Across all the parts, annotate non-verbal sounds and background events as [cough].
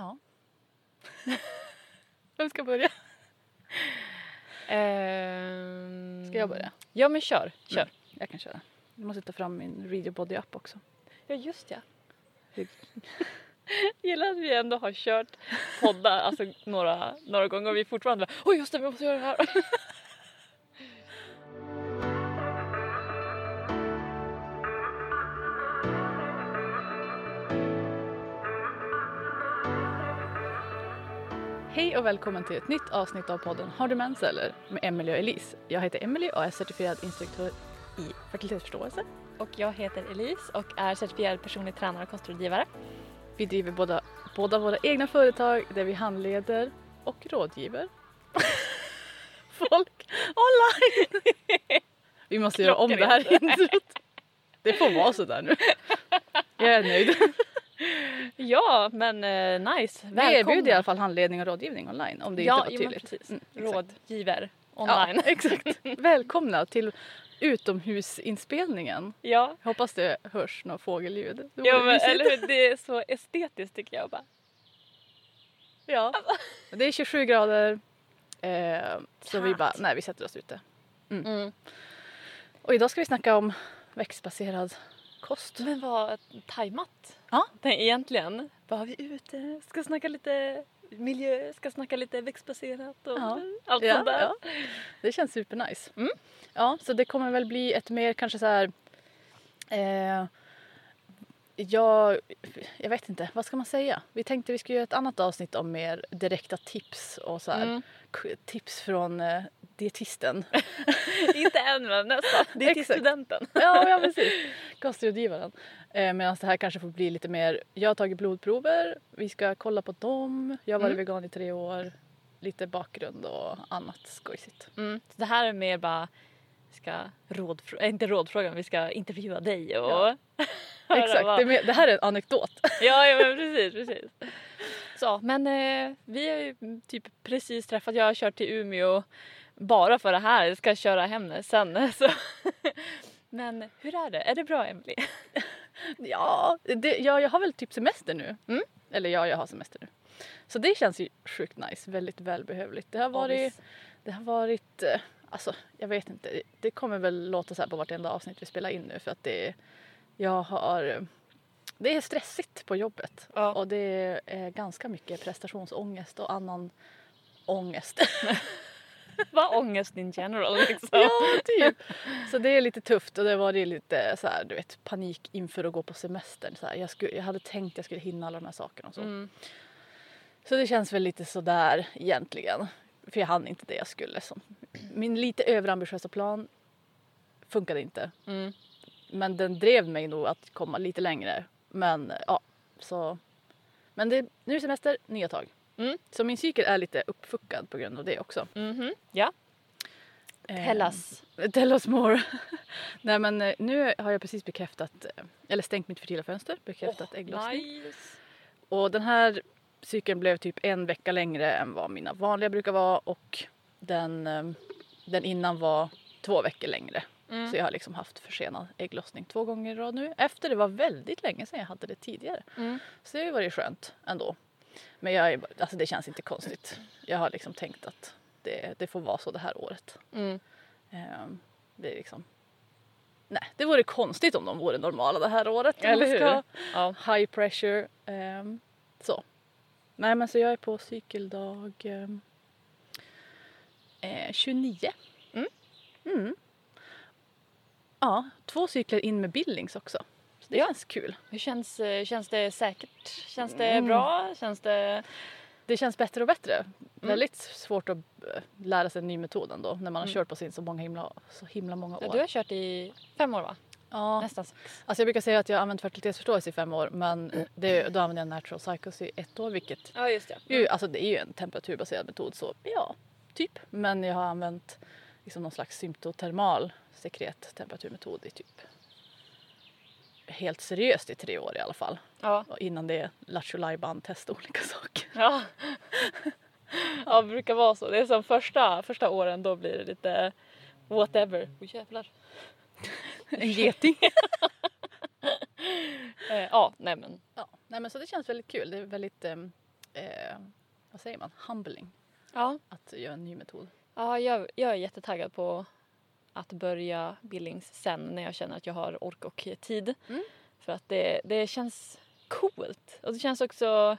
Ja. [laughs] Vem ska börja? Ehm, Ska jag börja? Ja men kör, kör. Mm. Jag kan köra. Jag måste ta fram min Read Your Body app också. Ja just ja. [laughs] Gillar att vi ändå har kört poddar alltså, några, några gånger och vi fortfarande bara oj just det vi måste göra det här. [laughs] Hej och välkommen till ett nytt avsnitt av podden Har du mens eller? med Emelie och Elise. Jag heter Emelie och är certifierad instruktör i fertilitetsförståelse. Och jag heter Elise och är certifierad personlig tränare och kostrådgivare. Vi driver båda, båda våra egna företag där vi handleder och rådgiver [laughs] folk online. Vi måste göra om det här introt. Det får vara sådär nu. Jag är nöjd. [laughs] Ja men eh, nice, Vi välkomna. erbjuder i alla fall handledning och rådgivning online om det ja, inte var tydligt. precis. Mm, exakt. Rådgiver online. Ja, [laughs] exakt. [laughs] Välkomna till utomhusinspelningen. Ja, Jag hoppas det hörs några fågelljud. Det ja men, mysigt. eller hur? Det är så estetiskt tycker jag bara. Ja. Det är 27 grader. Eh, så vi bara, nej vi sätter oss ute. Mm. Och idag ska vi snacka om växtbaserad kost. Men vad tajmat. Ja. Är egentligen. Bara vi ute, ska snacka lite miljö, ska snacka lite växtbaserat och Ja. allt Ja, sånt där. ja. Det känns supernice. Mm. Ja, så det kommer väl bli ett mer kanske så här... Eh, jag, jag vet inte, vad ska man säga? Vi tänkte vi skulle göra ett annat avsnitt om mer direkta tips och så här, Mm. tips från eh, dietisten. [laughs] Inte än men nästan. [laughs] Det är till Exakt. studenten. [laughs] ja, ja, precis. Kostrådgivaren. Eh, Medan det här kanske får bli lite mer, jag har tagit blodprover, vi ska kolla på dem, jag har varit Mm. vegan i tre år, lite bakgrund och annat skojsigt. Mm. Så det här är mer bara vi ska rådfråga, inte rådfråga, vi ska intervjua dig och Ja. [laughs] Exakt, vad- det, det här är en anekdot. [laughs] Ja, ja men precis, precis. Så, men eh, vi har ju typ precis träffat, jag har kört till Umeå bara för det här, jag ska köra hem det sen. [laughs] Så. Men hur är det? Är det bra Emily? Ja, det, ja, jag har väl typ semester nu. Mm. Eller ja, jag har semester nu. Så det känns ju sjukt nice, väldigt välbehövligt. Det har varit, det har varit, eh, alltså jag vet inte, det- kommer väl låta så här på vartenda avsnitt vi spelar in nu för att det, jag har, det är stressigt på jobbet. Ja. Och det är ganska mycket prestationsångest och annan ångest. [laughs] Vad ångest in general liksom. ja, typ. Så det är lite tufft och det var det lite så här, du vet, panik inför att gå på semestern. Så här, jag, skulle, jag hade tänkt jag skulle hinna alla de här sakerna och så. Mm. Så det känns väl lite sådär egentligen. För jag hann inte det jag skulle. Så. Min lite överambitiösa plan funkade inte. Mm. Men den drev mig nog att komma lite längre. Men ja, så. Men det, nu är semester, nya tag. Mm. Så min cykel är lite uppfuckad på grund av det också. Mhm. Ja, Eh, tell us. Tell us more. [laughs] Nej men eh, nu har jag precis bekräftat, eh, eller stängt mitt fertila fönster, bekräftat ägglossning. Nice. Och den här cykeln blev typ en vecka längre än vad mina vanliga brukar vara och den, eh, den innan var två veckor längre. Mm. Så jag har liksom haft försenad ägglossning två gånger i rad nu. Efter det var väldigt länge sedan jag hade det tidigare. Mm. Så det har ju varit skönt ändå. Men jag är, alltså det känns inte konstigt. Jag har liksom tänkt att det, det får vara så det här året. Mm. Ehm, det är liksom... Nej, det vore konstigt om de vore normala det här året. Eller hur? Ja. High pressure. ehm, så. Nej men så jag är på cykeldag eh, 29. Mm. Mm. Ja, två cykler in med Billings också. Så det Ja. känns kul. Hur känns, eh, känns det säkert? Känns det Mm. bra? Känns det... Det känns bättre och bättre. Väldigt svårt att eh, lära sig en ny metod ändå när man har Mm. kört på sin så många himla, så himla många Ja, år. du har kört i fem år va? Ja, Nästan sex. Alltså jag brukar säga att jag har använt fertilitetsförståelse i fem år men det, då använder jag natural cycles i ett år vilket Ja just det. ju, alltså det är ju en temperaturbaserad metod så ja, typ. Men jag har använt liksom någon slags symptotermal sekret temperaturmetod i typ helt seriöst i tre år i alla fall. Ja. Och innan det lattjo band testa olika saker. Ja. ja, det brukar vara så. Det är som första, första åren då blir det lite whatever. Oj jävlar. En geting. [laughs] Eh, ja, nej men. ja, nej men så det känns väldigt kul. Det är väldigt ehm, eh, vad säger man, humbling Ja, att göra en ny metod. ja jag, jag är jättetaggad på att börja Billings sen när jag känner att jag har ork och tid. Mm. För att det, det känns coolt. Och det känns också,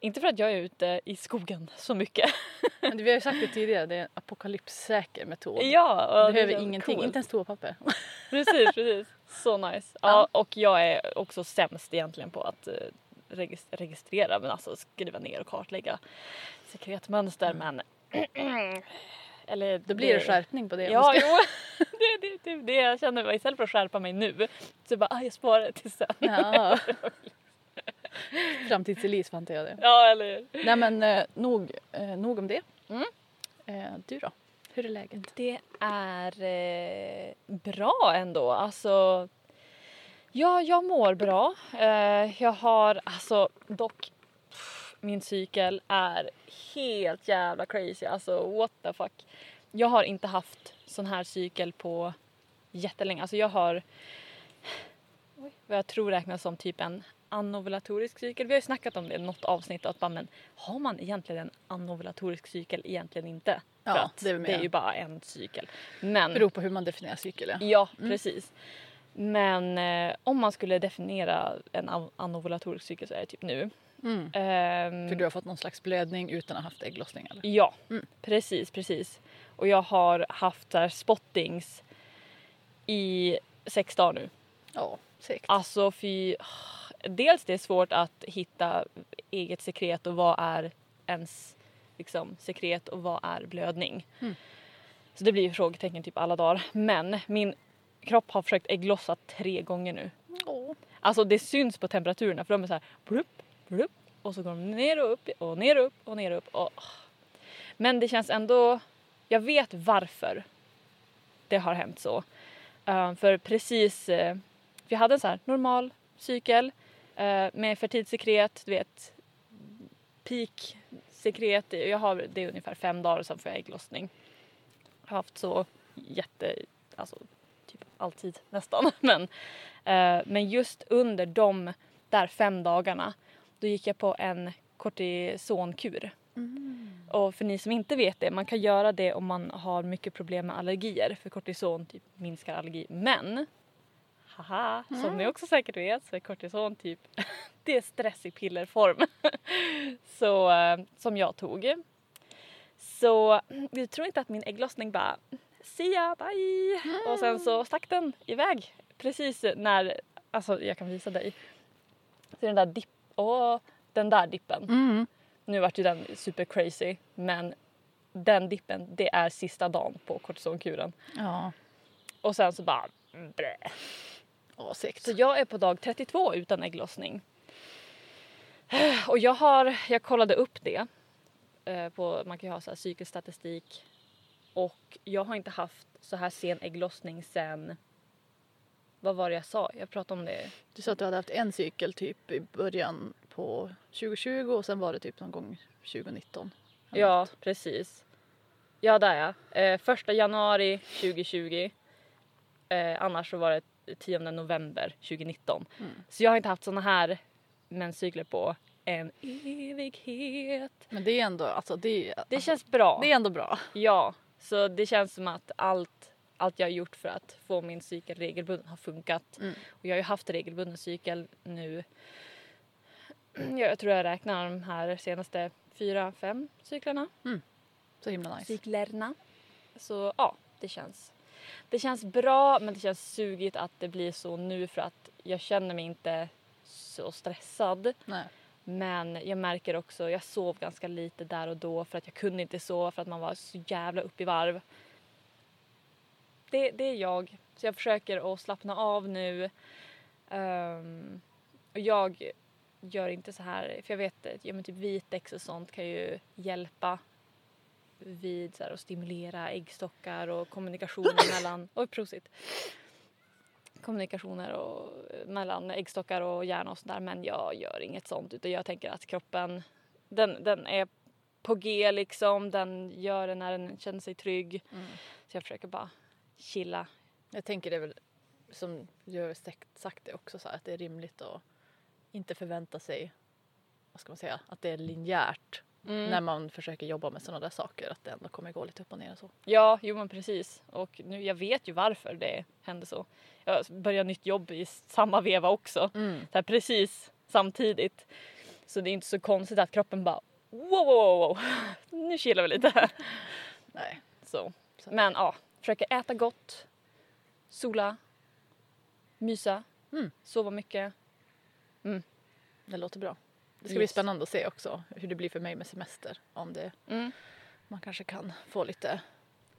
inte för att jag är ute i skogen så mycket. [laughs] Men vi har ju sagt det tidigare, det är en apokalypssäker metod. ja, och det Behöver ingenting, coolt. inte ens toapapper. [laughs] Precis, precis. Så nice. Ja, Ja. och jag är också sämst egentligen på att eh, regis- registrera men alltså skriva ner och kartlägga sekretmönster men [clears throat] eller Då blir det skärpning på det. Ja, jo. [laughs] det, det, det, det jag känner istället för att skärpa mig nu så bara ah, jag sparar det till sen. Ja. [laughs] [laughs] Framtids-Elise fann jag det. Ja, eller Nej men eh, nog, eh, nog om det. Mm. Eh, du då? Hur är läget? Det är eh, bra ändå. Alltså, ja, jag mår bra. Eh, jag har alltså dock pff, min cykel är helt jävla crazy. Alltså what the fuck. Jag har inte haft sån här cykel på jättelänge. Alltså jag har oj, vad jag tror räknas som typ en anovulatorisk cykel. Vi har ju snackat om det i något avsnitt att bara, men har man egentligen en anovulatorisk cykel? Egentligen inte. För Ja, att det är det är ju bara en cykel. Men Beror på hur man definierar cykel ja. Ja, precis. Men eh, om man skulle definiera en anovulatorisk cykel så är det typ nu. Mm. Ehm, För du har fått någon slags blödning utan att ha haft ägglossning eller? Ja, Mm. precis, precis. Och jag har haft här spottings i sex dagar nu. Ja, segt. Alltså fy... Dels det är svårt att hitta eget sekret och vad är ens liksom, sekret och vad är blödning. Mm. Så det blir ju frågetecken typ alla dagar. Men min kropp har försökt ägglossa tre gånger nu. Åh. Alltså det syns på temperaturerna för de är så här blupp, blupp och så går de ner och upp och ner och upp och ner och upp. Och... Men det känns ändå, jag vet varför det har hänt så. Eh, för precis, uh, vi hade en så här normal cykel eh, med fertilsekret, du vet peak-sekret. Jag har det är ungefär fem dagar och sen får jag ägglossning. Jag har haft så jätte, alltså typ alltid nästan. [laughs] Men, eh, men just under de där fem dagarna då gick jag på en kortisonkur. Mm. Och för ni som inte vet det, man kan göra det om man har mycket problem med allergier för kortison typ minskar allergi. Men, haha, som ni också säkert vet så är kortison typ, [laughs] det är stress i pillerform. [laughs] så, eh, som jag tog. Så jag tror inte att min ägglossning bara see ya, bye! Och sen så stack den iväg precis när, alltså jag kan visa dig. Så den där dipp, åh, den där dippen. Mm. Nu vart ju den super crazy men den dippen det är sista dagen på kortisonkuren. Ja, Och sen så bara blä. Segt. Så jag är på dag 32 utan ägglossning. Och jag har, jag kollade upp det. eh, På, man kan ju ha så här cykelstatistik. Och jag har inte haft så här sen ägglossning sen, vad var det jag sa? Jag pratade om det. Du sa att du hade haft en cykel typ i början på 2020 och sen var det typ någon gång 2019. eller Ja, något. precis. Ja, där ja. Eh, första januari 2020. Eh, annars så var det 10 november 2019. Mm. Så jag har inte haft såna här menscykler på en evighet. Men det är ändå, alltså det, är- Det känns bra. det är ändå bra. Ja, så det känns som att allt, allt jag har gjort för att få min cykel regelbunden har funkat. Mm. Och jag har ju haft regelbunden cykel nu. Ja, Jag tror jag räknar de här senaste fyra, fem cyklarna. Så himla nice. Cyklerna. Så ja, det känns. Det känns bra men det känns sugigt att det blir så nu för att jag känner mig inte så stressad. Nej. Men jag märker också, jag sov ganska lite där och då för att jag kunde inte sova för att man var så jävla upp i varv. Det, det är jag. Så jag försöker att slappna av nu. Ehm, och jag gör inte så här, för jag vet att ja, typ Vitex och sånt kan ju hjälpa vid så här, att stimulera äggstockar och kommunikationen [laughs] mellan... Oj, prosit! Kommunikationer och, mellan äggstockar och hjärna och sådär men jag gör inget sånt utan jag tänker att kroppen den, den är på G liksom, den gör det när den känner sig trygg. Mm. Så jag försöker bara chilla. Jag tänker det är väl som du har sagt sagt det också så här, att det är rimligt att inte förvänta sig vad ska man säga, att det är linjärt Mm. när man försöker jobba med sådana där saker. Att det ändå kommer gå lite upp och ner och så. Ja, jo men precis. Och nu, jag vet ju varför det hände så. Jag började nytt jobb i samma veva också. Mm. Så här, precis samtidigt. Så det är inte så konstigt att kroppen bara wow, wow, wow, wow. [laughs] nu kilar vi lite. [laughs] Nej. Så. Men ja, försöka äta gott, sola, mysa, Mm. sova mycket. Det låter bra. Det ska bli Yes. spännande att se också hur det blir för mig med semester. Om det, Mm. man kanske kan få lite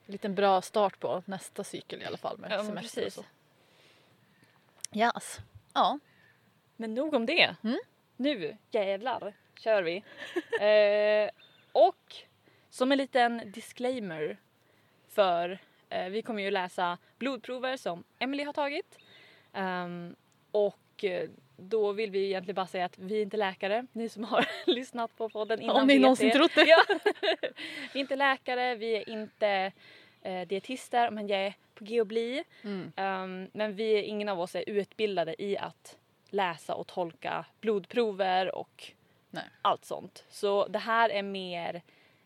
en liten bra start på nästa cykel i alla fall med Ja, semester och precis. så. Yes. Ja. Men nog om det. Mm. Nu jävlar kör vi. [laughs] eh, och som en liten disclaimer för eh, vi kommer ju läsa blodprover som Emily har tagit. Ehm, och eh, då vill vi egentligen bara säga att vi är inte läkare. Ni som har [laughs] lyssnat på podden innan Om ni någonsin trott det. Ja. [laughs] vi är inte läkare, vi är inte eh, dietister men jag är på G och bli. Mm. Um, men vi, ingen av oss är utbildade i att läsa och tolka blodprover och Nej. allt sånt. Så det här är mer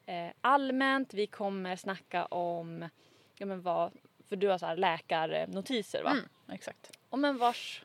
eh, allmänt. Vi kommer snacka om, ja men vad, för du har så här läkarnotiser va? Mm. Exakt. Om en vars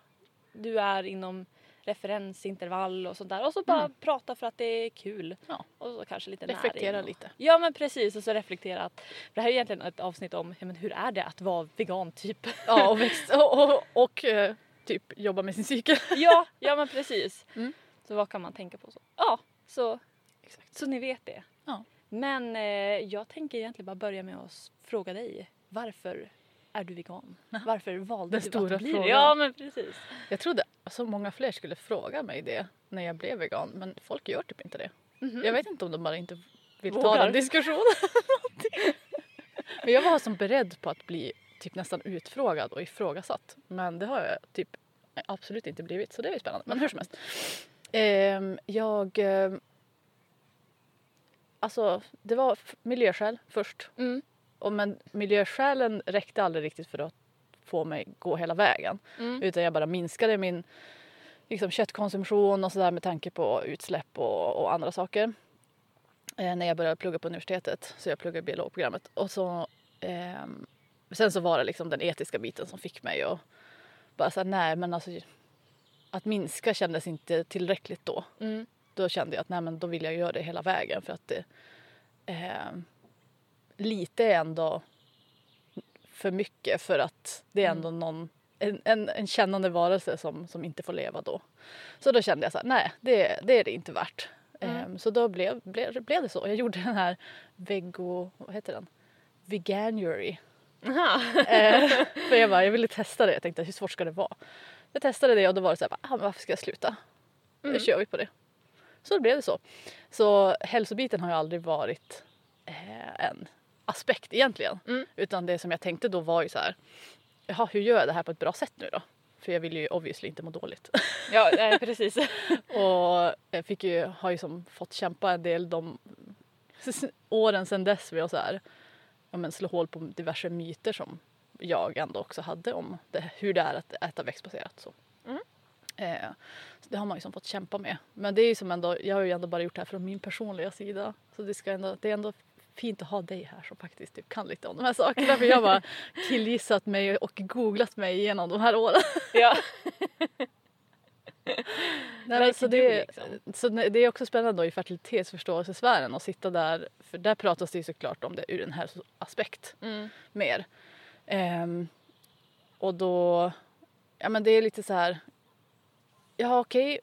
du är inom referensintervall och sånt där. Och så bara Mm. prata för att det är kul. Ja. Och så kanske lite Reflektera näring lite. Ja men precis och så reflektera att för det här är egentligen ett avsnitt om men hur är det att vara vegan typ. Ja, och, växt, och, och, och eh, typ jobba med sin cykel. [laughs] ja, ja men precis. Mm. Så vad kan man tänka på så? Ja, så, Exakt. så ni vet det. Ja. Men eh, jag tänker egentligen bara börja med att fråga dig. Varför är du vegan? Varför valde Den du stora att bli frågan. det? Ja men precis. Jag trodde så många fler skulle fråga mig det när jag blev vegan men folk gör typ inte det. Mhm. Jag vet inte om de bara inte vill ta Vågar. den diskussionen. [laughs] men jag var som beredd på att bli typ nästan utfrågad och ifrågasatt. Men det har jag typ absolut inte blivit så det är ju spännande. Men hur som helst. Ehm, jag... ehm, alltså det var f- miljöskäl först. Mm. Och men miljöskälen räckte aldrig riktigt för att få mig gå hela vägen. Mm. Utan jag bara minskade min liksom, köttkonsumtion och sådär med tanke på utsläpp och, och andra saker. Eh, när jag började plugga på universitetet. Så jag pluggade biologprogrammet. Och så, ehm, sen så var det liksom den etiska biten som fick mig att bara säga nej men alltså att minska kändes inte tillräckligt då. Mm. Då kände jag att nej men då vill jag göra det hela vägen för att det ehm, lite är ändå för mycket för att det är ändå någon en, en, en kännande varelse som, som inte får leva då. Så då kände jag så här, nej det, det är det inte värt. Mm. Ehm, så då blev, blev, blev det så. Jag gjorde den här vego, vad heter den? Veganuary. Aha. [laughs] Eh, för jag bara, jag ville testa det. Jag tänkte hur svårt ska det vara? Jag testade det och då var det så här, ah, varför ska jag sluta? Mm. Nu kör vi på det. Så då blev det så. Så hälsobiten har ju aldrig varit eh, en aspekt egentligen. Mm. Utan det som jag tänkte då var ju så här, jaha hur gör jag det här på ett bra sätt nu då? För jag vill ju obviously inte må dåligt. [laughs] Ja, nej, precis. [laughs] och jag fick ju, har ju som fått kämpa en del de åren sedan dess med att så här, ja, men slå hål på diverse myter som jag ändå också hade om det, hur det är att äta växtbaserat. Så. Mm. Eh, så det har man ju som fått kämpa med. Men det är ju som ändå, jag har ju ändå bara gjort det här från min personliga sida. Så det, ska ändå, det är ändå fint att ha dig här som faktiskt typ kan lite om de här sakerna. För jag har bara [laughs] killgissat mig och googlat mig igenom de här åren. Ja. [laughs] Nej, men så, det, liksom. så det är också spännande då i fertilitetsförståelsesfären att sitta där, för där pratas det ju såklart om det ur en hälsoaspekt Mm. mer. Ehm, och då, ja men det är lite så här, ja okej,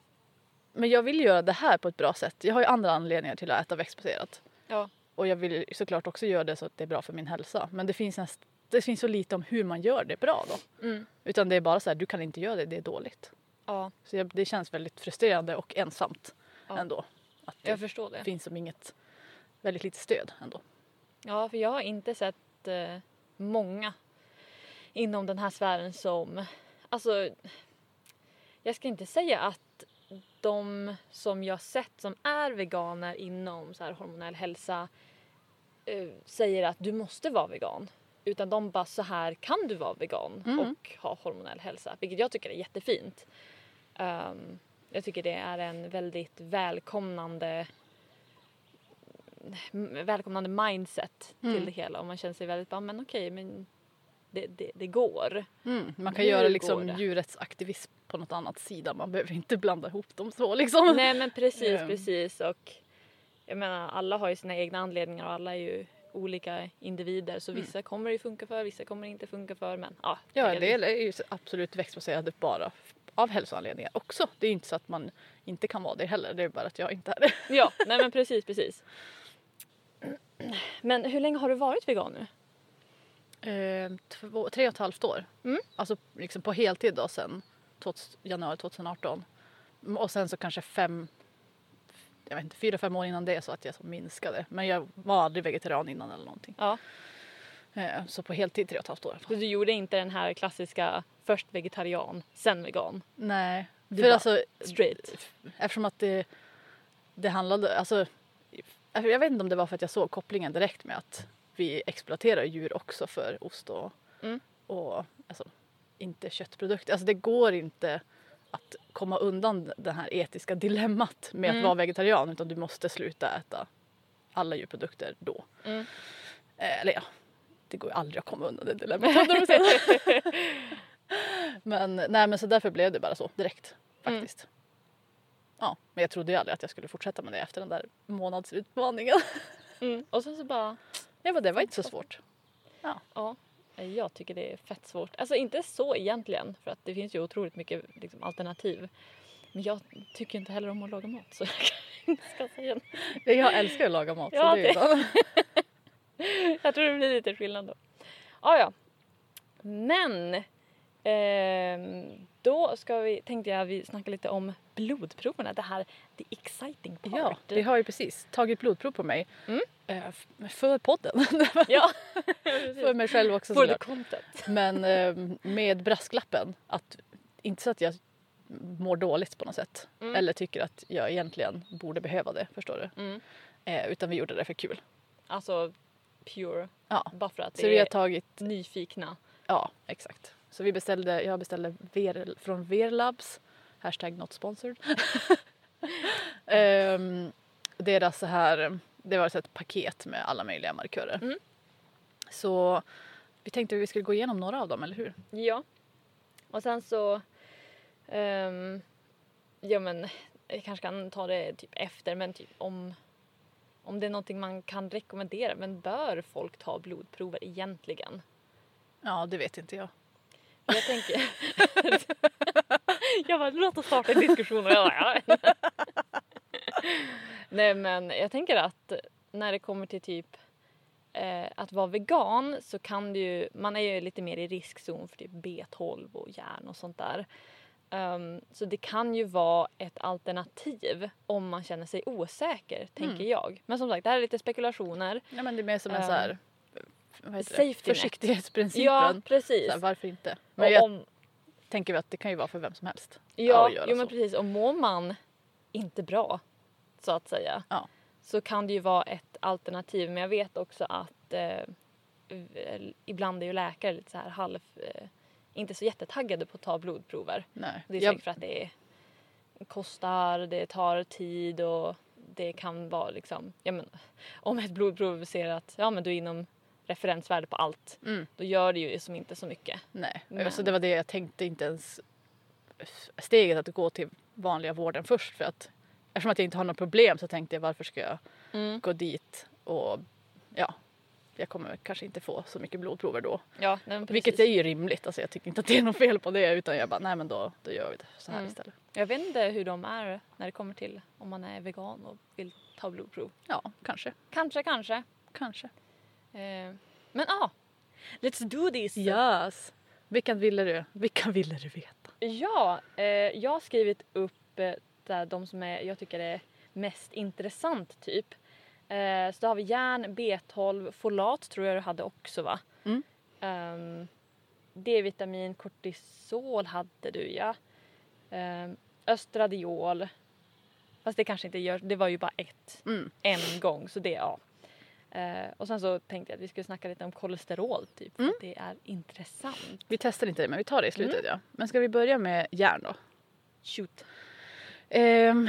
men jag vill göra det här på ett bra sätt. Jag har ju andra anledningar till att äta växtbaserat. Ja. Och jag vill såklart också göra det så att det är bra för min hälsa. Men det finns, näst, det finns så lite om hur man gör det bra då. Mm. Utan det är bara så här, du kan inte göra det, det är dåligt. Ja, Så det känns väldigt frustrerande och ensamt Ja. ändå. Att det jag förstår det. finns som inget, väldigt lite stöd ändå. Ja, för jag har inte sett eh, många inom den här sfären som... Alltså, jag ska inte säga att de som jag sett som är veganer inom så här hormonell hälsa eh, säger att du måste vara vegan. Utan de bara så här kan du vara vegan Mm. och ha hormonell hälsa. Vilket jag tycker är jättefint. Ehm, Jag tycker det är en väldigt välkomnande välkomnande mindset Mm. till det hela och man känner sig väldigt bara men okej men det, det, det går. Mm, man kan Hur göra liksom djurrättsaktivism på något annat sida. Man behöver inte blanda ihop dem så liksom. Nej men precis, Mm. precis och jag menar alla har ju sina egna anledningar och alla är ju olika individer så vissa kommer det funka för, vissa kommer det inte funka för men ja. Ja, en del är ju absolut växtbaserade bara av hälsoanledningar också. Det är ju inte så att man inte kan vara det heller. Det är bara att jag inte är det. Ja, [laughs] nej men precis, precis. Men hur länge har du varit vegan nu? Eh, två, tre och ett halvt år. Mm. Alltså liksom på heltid då sen 2000, januari 2018. Mm, Och sen så kanske fem, jag vet inte, fyra, fem år innan det så att jag så minskade. Men jag var aldrig vegetarian innan eller någonting. Ja. Eh, så på heltid tre och ett halvt år. Så du gjorde inte den här klassiska först vegetarian, sen vegan? Nej, Du för alltså Straight? eftersom att det, det handlade, alltså jag vet inte om det var för att jag såg kopplingen direkt med att vi exploaterar djur också för ost och, Mm. och alltså, inte köttprodukter. Alltså det går inte att komma undan det här etiska dilemmat med Mm. att vara vegetarian utan du måste sluta äta alla djurprodukter då. Mm. Eh, eller ja, det går ju aldrig att komma undan det dilemmat. [laughs] men nej men så därför blev det bara så direkt Mm. faktiskt. Ja, men jag trodde ju aldrig att jag skulle fortsätta med det efter den där månadsutmaningen. Mm. Och sen så bara, Ja men det var inte så svårt. ja. Jag tycker det är fett svårt. Alltså inte så egentligen för att det finns ju otroligt mycket liksom, alternativ. Men jag tycker inte heller om att laga mat så [laughs] jag kan inte ska säga Jag älskar att laga mat. Ja, så det så. [laughs] Jag tror det blir lite skillnad då. Ah, ja. Men ehm, då ska vi, tänkte jag vi snacka lite om blodproverna. Det här, the exciting part. Ja, vi har ju precis tagit blodprov på mig. Mm. Eh, För podden. [laughs] ja. för mig själv också For the content. Men eh, med brasklappen att inte så att jag mår dåligt på något sätt. Mm. Eller tycker att jag egentligen borde behöva det, förstår du? Mm. Eh, utan vi gjorde det för kul. Alltså pure. Ja. Bara för att Så vi har tagit, nyfikna. ja exakt. Så vi beställde, jag beställde Ver, från Verlabs, hashtag not sponsored. [laughs] [laughs] Ehm, deras så här, det var så ett paket med alla möjliga markörer. Mm. Så vi tänkte att vi skulle gå igenom några av dem, eller hur? Ja. Och sen så... ehm, ja men jag kanske kan ta det typ efter men typ om... Om det är någonting man kan rekommendera men bör folk ta blodprover egentligen? Ja, det vet inte jag. Jag tänker... [laughs] [laughs] [laughs] jag bara, låt oss starta en diskussion och jag bara, ja. Nej men jag tänker att när det kommer till typ eh, att vara vegan så kan det ju, man är ju lite mer i riskzon för typ B12 och järn och sånt där. Ehm, så det kan ju vara ett alternativ om man känner sig osäker, tänker Mm. jag. Men som sagt, det här är lite spekulationer. Ja, men det är mer som en Ehm, så här, vad heter det? försiktighetsprincipen. Ja, precis. Här, varför inte? Och Men jag om, tänker väl att det kan ju vara för vem som helst. Ja, att göra jo, men precis. Och mår man inte bra, så att säga, Ja. så kan det ju vara ett alternativ. Men jag vet också att eh, ibland är ju läkare lite så här halv... Eh, inte så jättetaggade på att ta blodprover. Nej. Det är Jag- säkert för att det är, kostar, det tar tid och det kan vara liksom... Ja, men, om ett blodprov ser att ja, men du är inom referensvärde på allt, Mm. då gör det ju som inte så mycket. Nej, Men- så det var det jag tänkte inte ens steget att gå till vanliga vården först för att eftersom att jag inte har något problem så tänkte jag varför ska jag Mm. gå dit och ja, jag kommer kanske inte få så mycket blodprover då. Ja, nej, Vilket är ju rimligt, alltså jag tycker inte att det är något fel på det utan jag bara nej men då, då gör vi det så här Mm. istället. Jag vet inte hur de är när det kommer till om man är vegan och vill ta blodprov. Ja, kanske, Kanske, kanske. kanske. Eh, men ja, ah, let's do this! Yes. Vilken ville du, vilka ville du veta? Ja, eh, jag har skrivit upp eh, där de som är, jag tycker är mest intressant typ. Eh, så då har vi järn, B12, folat tror jag du hade också va? Mm. Ehm, D-vitamin, kortisol hade du ja. Um, östradiol. Fast det kanske inte gör, det var ju bara ett Mm. en gång så det ja. Eh, och sen så tänkte jag att vi skulle snacka lite om kolesterol typ. Mm. Det är intressant. Vi testar inte det men vi tar det i slutet Mm. ja. Men ska vi börja med järn då? Shoot. Ehm,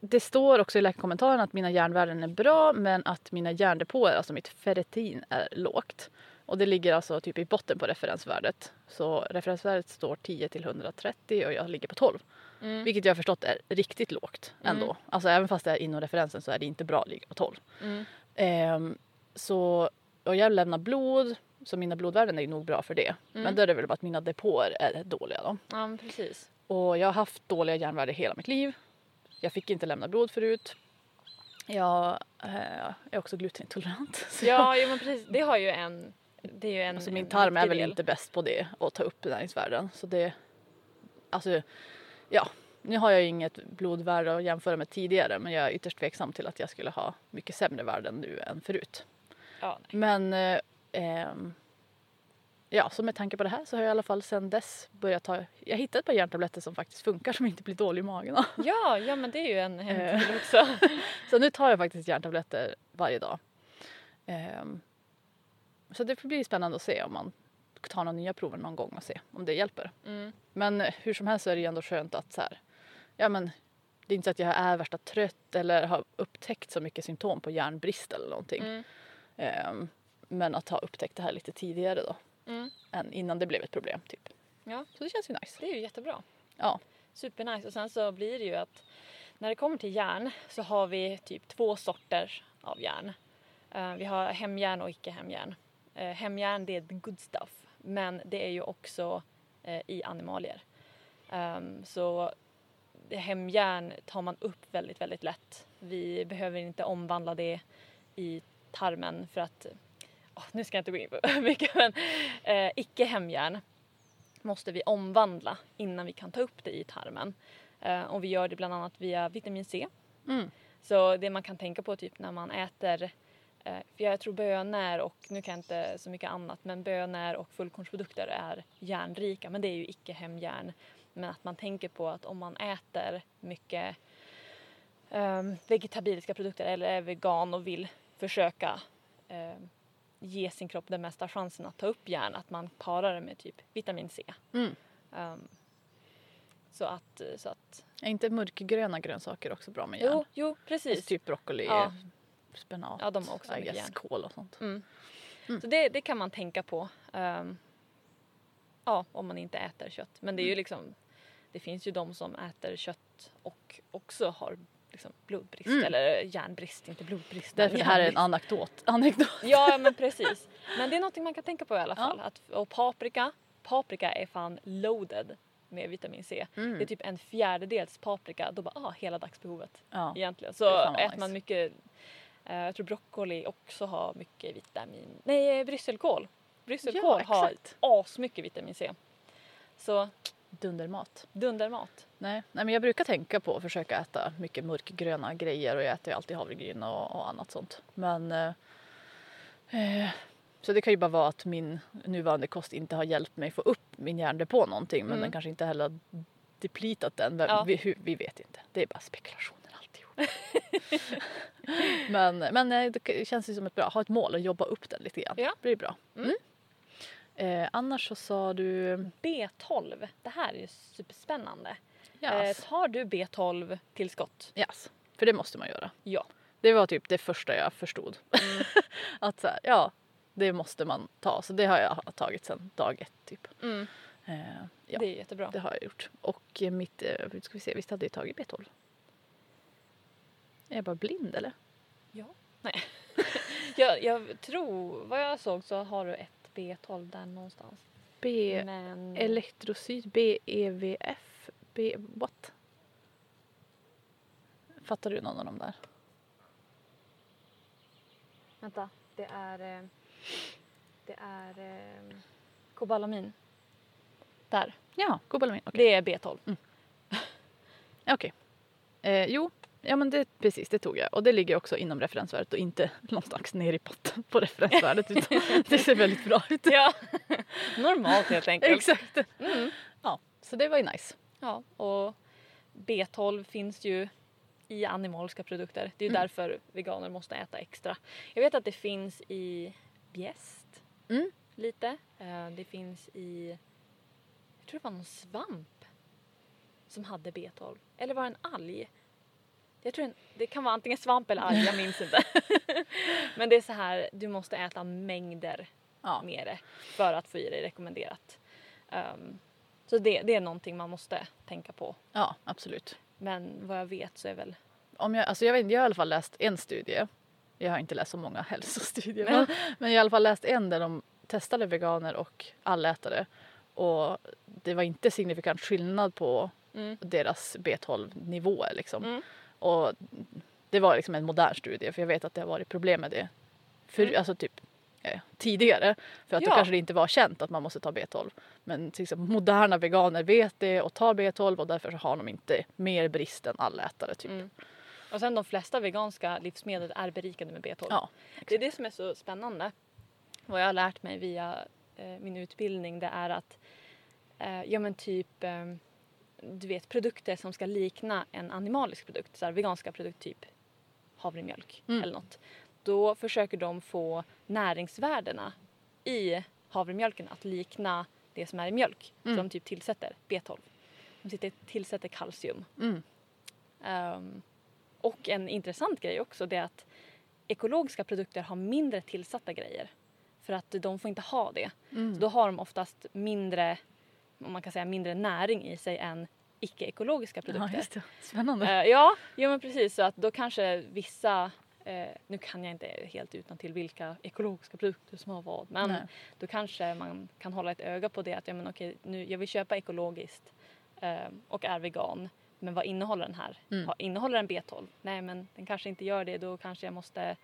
det står också i läkarkommentaren att mina järnvärden är bra men att mina järndepåer, alltså mitt ferritin, är lågt. Och det ligger alltså typ i botten på referensvärdet. Så referensvärdet står 10 till 130 och jag ligger på 12. Mm. Vilket jag har förstått är riktigt lågt ändå. Mm. Alltså även fast det är inom referensen så är det inte bra att ligga på 12. Mm. Ehm, så, och jag lämnar blod, så mina blodvärden är nog bra för det. Men Mm. då är det väl bara att mina depåer är dåliga då. Ja, men precis. Och jag har haft dåliga järnvärden hela mitt liv. Jag fick inte lämna blod förut. Jag eh, är också glutenintolerant. [laughs] Så Ja, jo, men precis. Det har ju en... Det är ju en alltså min tarm är väl del. inte bäst på det, att ta upp näringsvärden. Så det, alltså, ja. Nu har jag ju inget blodvärde att jämföra med tidigare men jag är ytterst tveksam till att jag skulle ha mycket sämre värden nu än förut. Ja. Men eh, ehm, ja, så med tanke på det här så har jag i alla fall sedan dess börjat ta, jag hittade ett par järntabletter som faktiskt funkar som inte blir dålig i magen av. ja, ja, men det är ju en, en Eh. också. [laughs] Så nu tar jag faktiskt järntabletter varje dag. Ehm, så det får bli spännande att se om man tar några nya prover någon gång och se om det hjälper. Mm. Men hur som helst så är det ju ändå skönt att så här, ja men det är inte så att jag är värsta trött eller har upptäckt så mycket symptom på järnbrist eller någonting. Mm. Ehm, men att ha upptäckt det här lite tidigare då. Mm. Än innan det blev ett problem typ. Ja. Så det känns ju nice. Det är ju jättebra. Ja. Supernice. Och sen så blir det ju att när det kommer till järn så har vi typ två sorter av järn. Eh, vi har hemjärn och icke hemjärn. Uh, hemjärn det är the good stuff. Men det är ju också eh, i animalier. Ehm, så hemjärn tar man upp väldigt, väldigt lätt. Vi behöver inte omvandla det i tarmen för att Åh, nu ska jag inte gå in på [laughs] mycket men eh, icke hemjärn måste vi omvandla innan vi kan ta upp det i tarmen. Eh, och vi gör det bland annat via vitamin C. Mm. Så det man kan tänka på typ när man äter, eh, för jag tror bönor och nu kan jag inte så mycket annat, men bönor och fullkornsprodukter är järnrika, men det är ju icke hemjärn. Men att man tänker på att om man äter mycket um, vegetabiliska produkter eller är vegan och vill försöka ehm, ge sin kropp den mesta chansen att ta upp järn, att man parar det med typ vitamin C. Mm. Ehm, så att, så att Är inte mörkgröna grönsaker också bra med järn? jo, jo precis. Alltså typ broccoli, Ja. spenat, Ja, de har också guess, kål och sånt. Mm. Mm. Så det, det kan man tänka på. ehm, ja, om man inte äter kött. Men det är ju Mm. liksom, det finns ju de som äter kött och också har liksom blodbrist Mm. eller järnbrist, inte blodbrist. Därför men det här är en järnbrist. anekdot. anekdot. Ja, men [laughs] precis. Men det är någonting man kan tänka på i alla Ja. fall. Att, och paprika, paprika är fan loaded med vitamin C. Mm. Det är typ en fjärdedels paprika, då bara ah, hela dagsbehovet Ja. egentligen. Så äter nice. man mycket, eh, jag tror broccoli också har mycket vitamin, nej brysselkål. Brysselkål Ja, har asmycket vitamin C. Så Dundermat. dundermat. Nej. Nej, men jag brukar tänka på att försöka äta mycket mörkgröna grejer och jag äter ju alltid havregryn och, och annat sånt. Men eh, eh, så det kan ju bara vara att min nuvarande kost inte har hjälpt mig få upp min järndepå någonting men Mm. den kanske inte heller har depletat den. Ja. Vi, vi vet inte. Det är bara spekulationer alltihop. [laughs] men men eh, det känns ju som ett bra, ha ett mål och jobba upp den lite grann. Ja. Det blir bra. Mm. Eh, annars så sa du... B12, det här är ju superspännande. Yes. Eh, tar du B12 tillskott? yes. För det måste man göra. Ja. Det var typ det första jag förstod. Mm. [laughs] att så här, ja, det måste man ta. Så det har jag tagit sedan dag ett typ. Mm. Eh, ja, Det är jättebra. det har jag gjort. Och eh, mitt, eh, ska vi se, visst hade jag tagit B12? Är jag bara blind eller? [laughs] Jag, jag tror, vad jag såg så har du ett B12 där någonstans. B, Men... elektrocyt, BEVF, B, what? Fattar du någon av dem där? Vänta, det är... eh, Det är... eh, Kobalamin. Där. Ja, kobalamin. Okej. Det är B12. [laughs] Okej. Eh, jo, ja men det, precis det tog jag. Och det ligger också inom referensvärdet och inte någonstans ner i potten på referensvärdet. utan [laughs] det ser väldigt bra ut. Ja. Normalt helt enkelt. Exakt. Mm. Ja, så det var ju nice. Ja, och B12 finns ju i animaliska produkter. Det är Mm. därför veganer måste äta extra. Jag vet att det finns i bjäst Mm. lite. Eh, Det finns i, jag tror det var någon svamp som hade B12. Eller var det en alg? Jag tror en, det kan vara antingen svamp eller alg, jag minns inte. [laughs] Men det är så här, du måste äta mängder Ja. med det för att få i dig rekommenderat. Ehm, så det, det är någonting man måste tänka på. ja, absolut. Men vad jag vet så är väl... Om jag, alltså jag, vet, jag har i alla fall läst en studie. Jag har inte läst så många [laughs] hälsostudier. Men, men jag har i alla fall läst en där de testade veganer och allätare. Och det var inte signifikant skillnad på Mm. deras B12-nivåer. Liksom. Mm. Och det var liksom en modern studie för jag vet att det har varit problem med det för, Mm. alltså typ, eh, tidigare. För att då Ja. kanske det inte var känt att man måste ta B12. Men till exempel, moderna veganer vet det och tar B12 och därför så har de inte mer brist än allätare. Typ. Mm. Och sen de flesta veganska livsmedel är berikade med B12. Ja, Det är det som är så spännande. Vad jag har lärt mig via eh, min utbildning det är att eh, ja men typ eh, du vet produkter som ska likna en animalisk produkt, så här, veganska produkt typ havremjölk Mm. eller något. Då försöker de få näringsvärdena i havremjölken att likna det som är i mjölk. Mm. Så de typ tillsätter B12. De sitter, tillsätter kalcium. Mm. Ehm, och en intressant grej också det är att ekologiska produkter har mindre tillsatta grejer. För att de får inte ha det. Mm. Så då har de oftast mindre, om man kan säga mindre näring i sig än icke-ekologiska Ja, produkter. just det. Spännande. Eh, ja, ja, men precis. Så att då kanske vissa, eh, nu kan jag inte helt utan till vilka ekologiska produkter som har vad. Men Nej. då kanske man kan hålla ett öga på det att ja, men okej, nu, jag vill köpa ekologiskt eh, och är vegan. Men vad innehåller den här? Mm. Innehåller den B12? Nej men den kanske inte gör det. Då kanske jag måste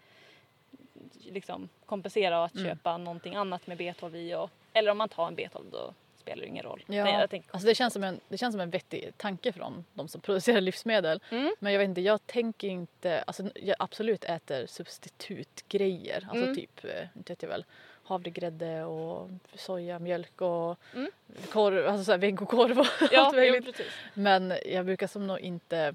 liksom kompensera och att Mm. köpa någonting annat med B12 i. Och, eller om man tar en B12 då spelar ingen roll. Ja, Nej, jag tänker, alltså det, känns som en, det känns som en vettig tanke från de som producerar livsmedel. Mm. Men jag vet inte, jag tänker inte, alltså jag absolut äter substitutgrejer. Alltså Mm. typ, eh, inte vet jag väl, havregrädde och sojamjölk och Mm. korv, alltså såhär vegokorv och ja, allt möjligt. Men jag brukar som nog inte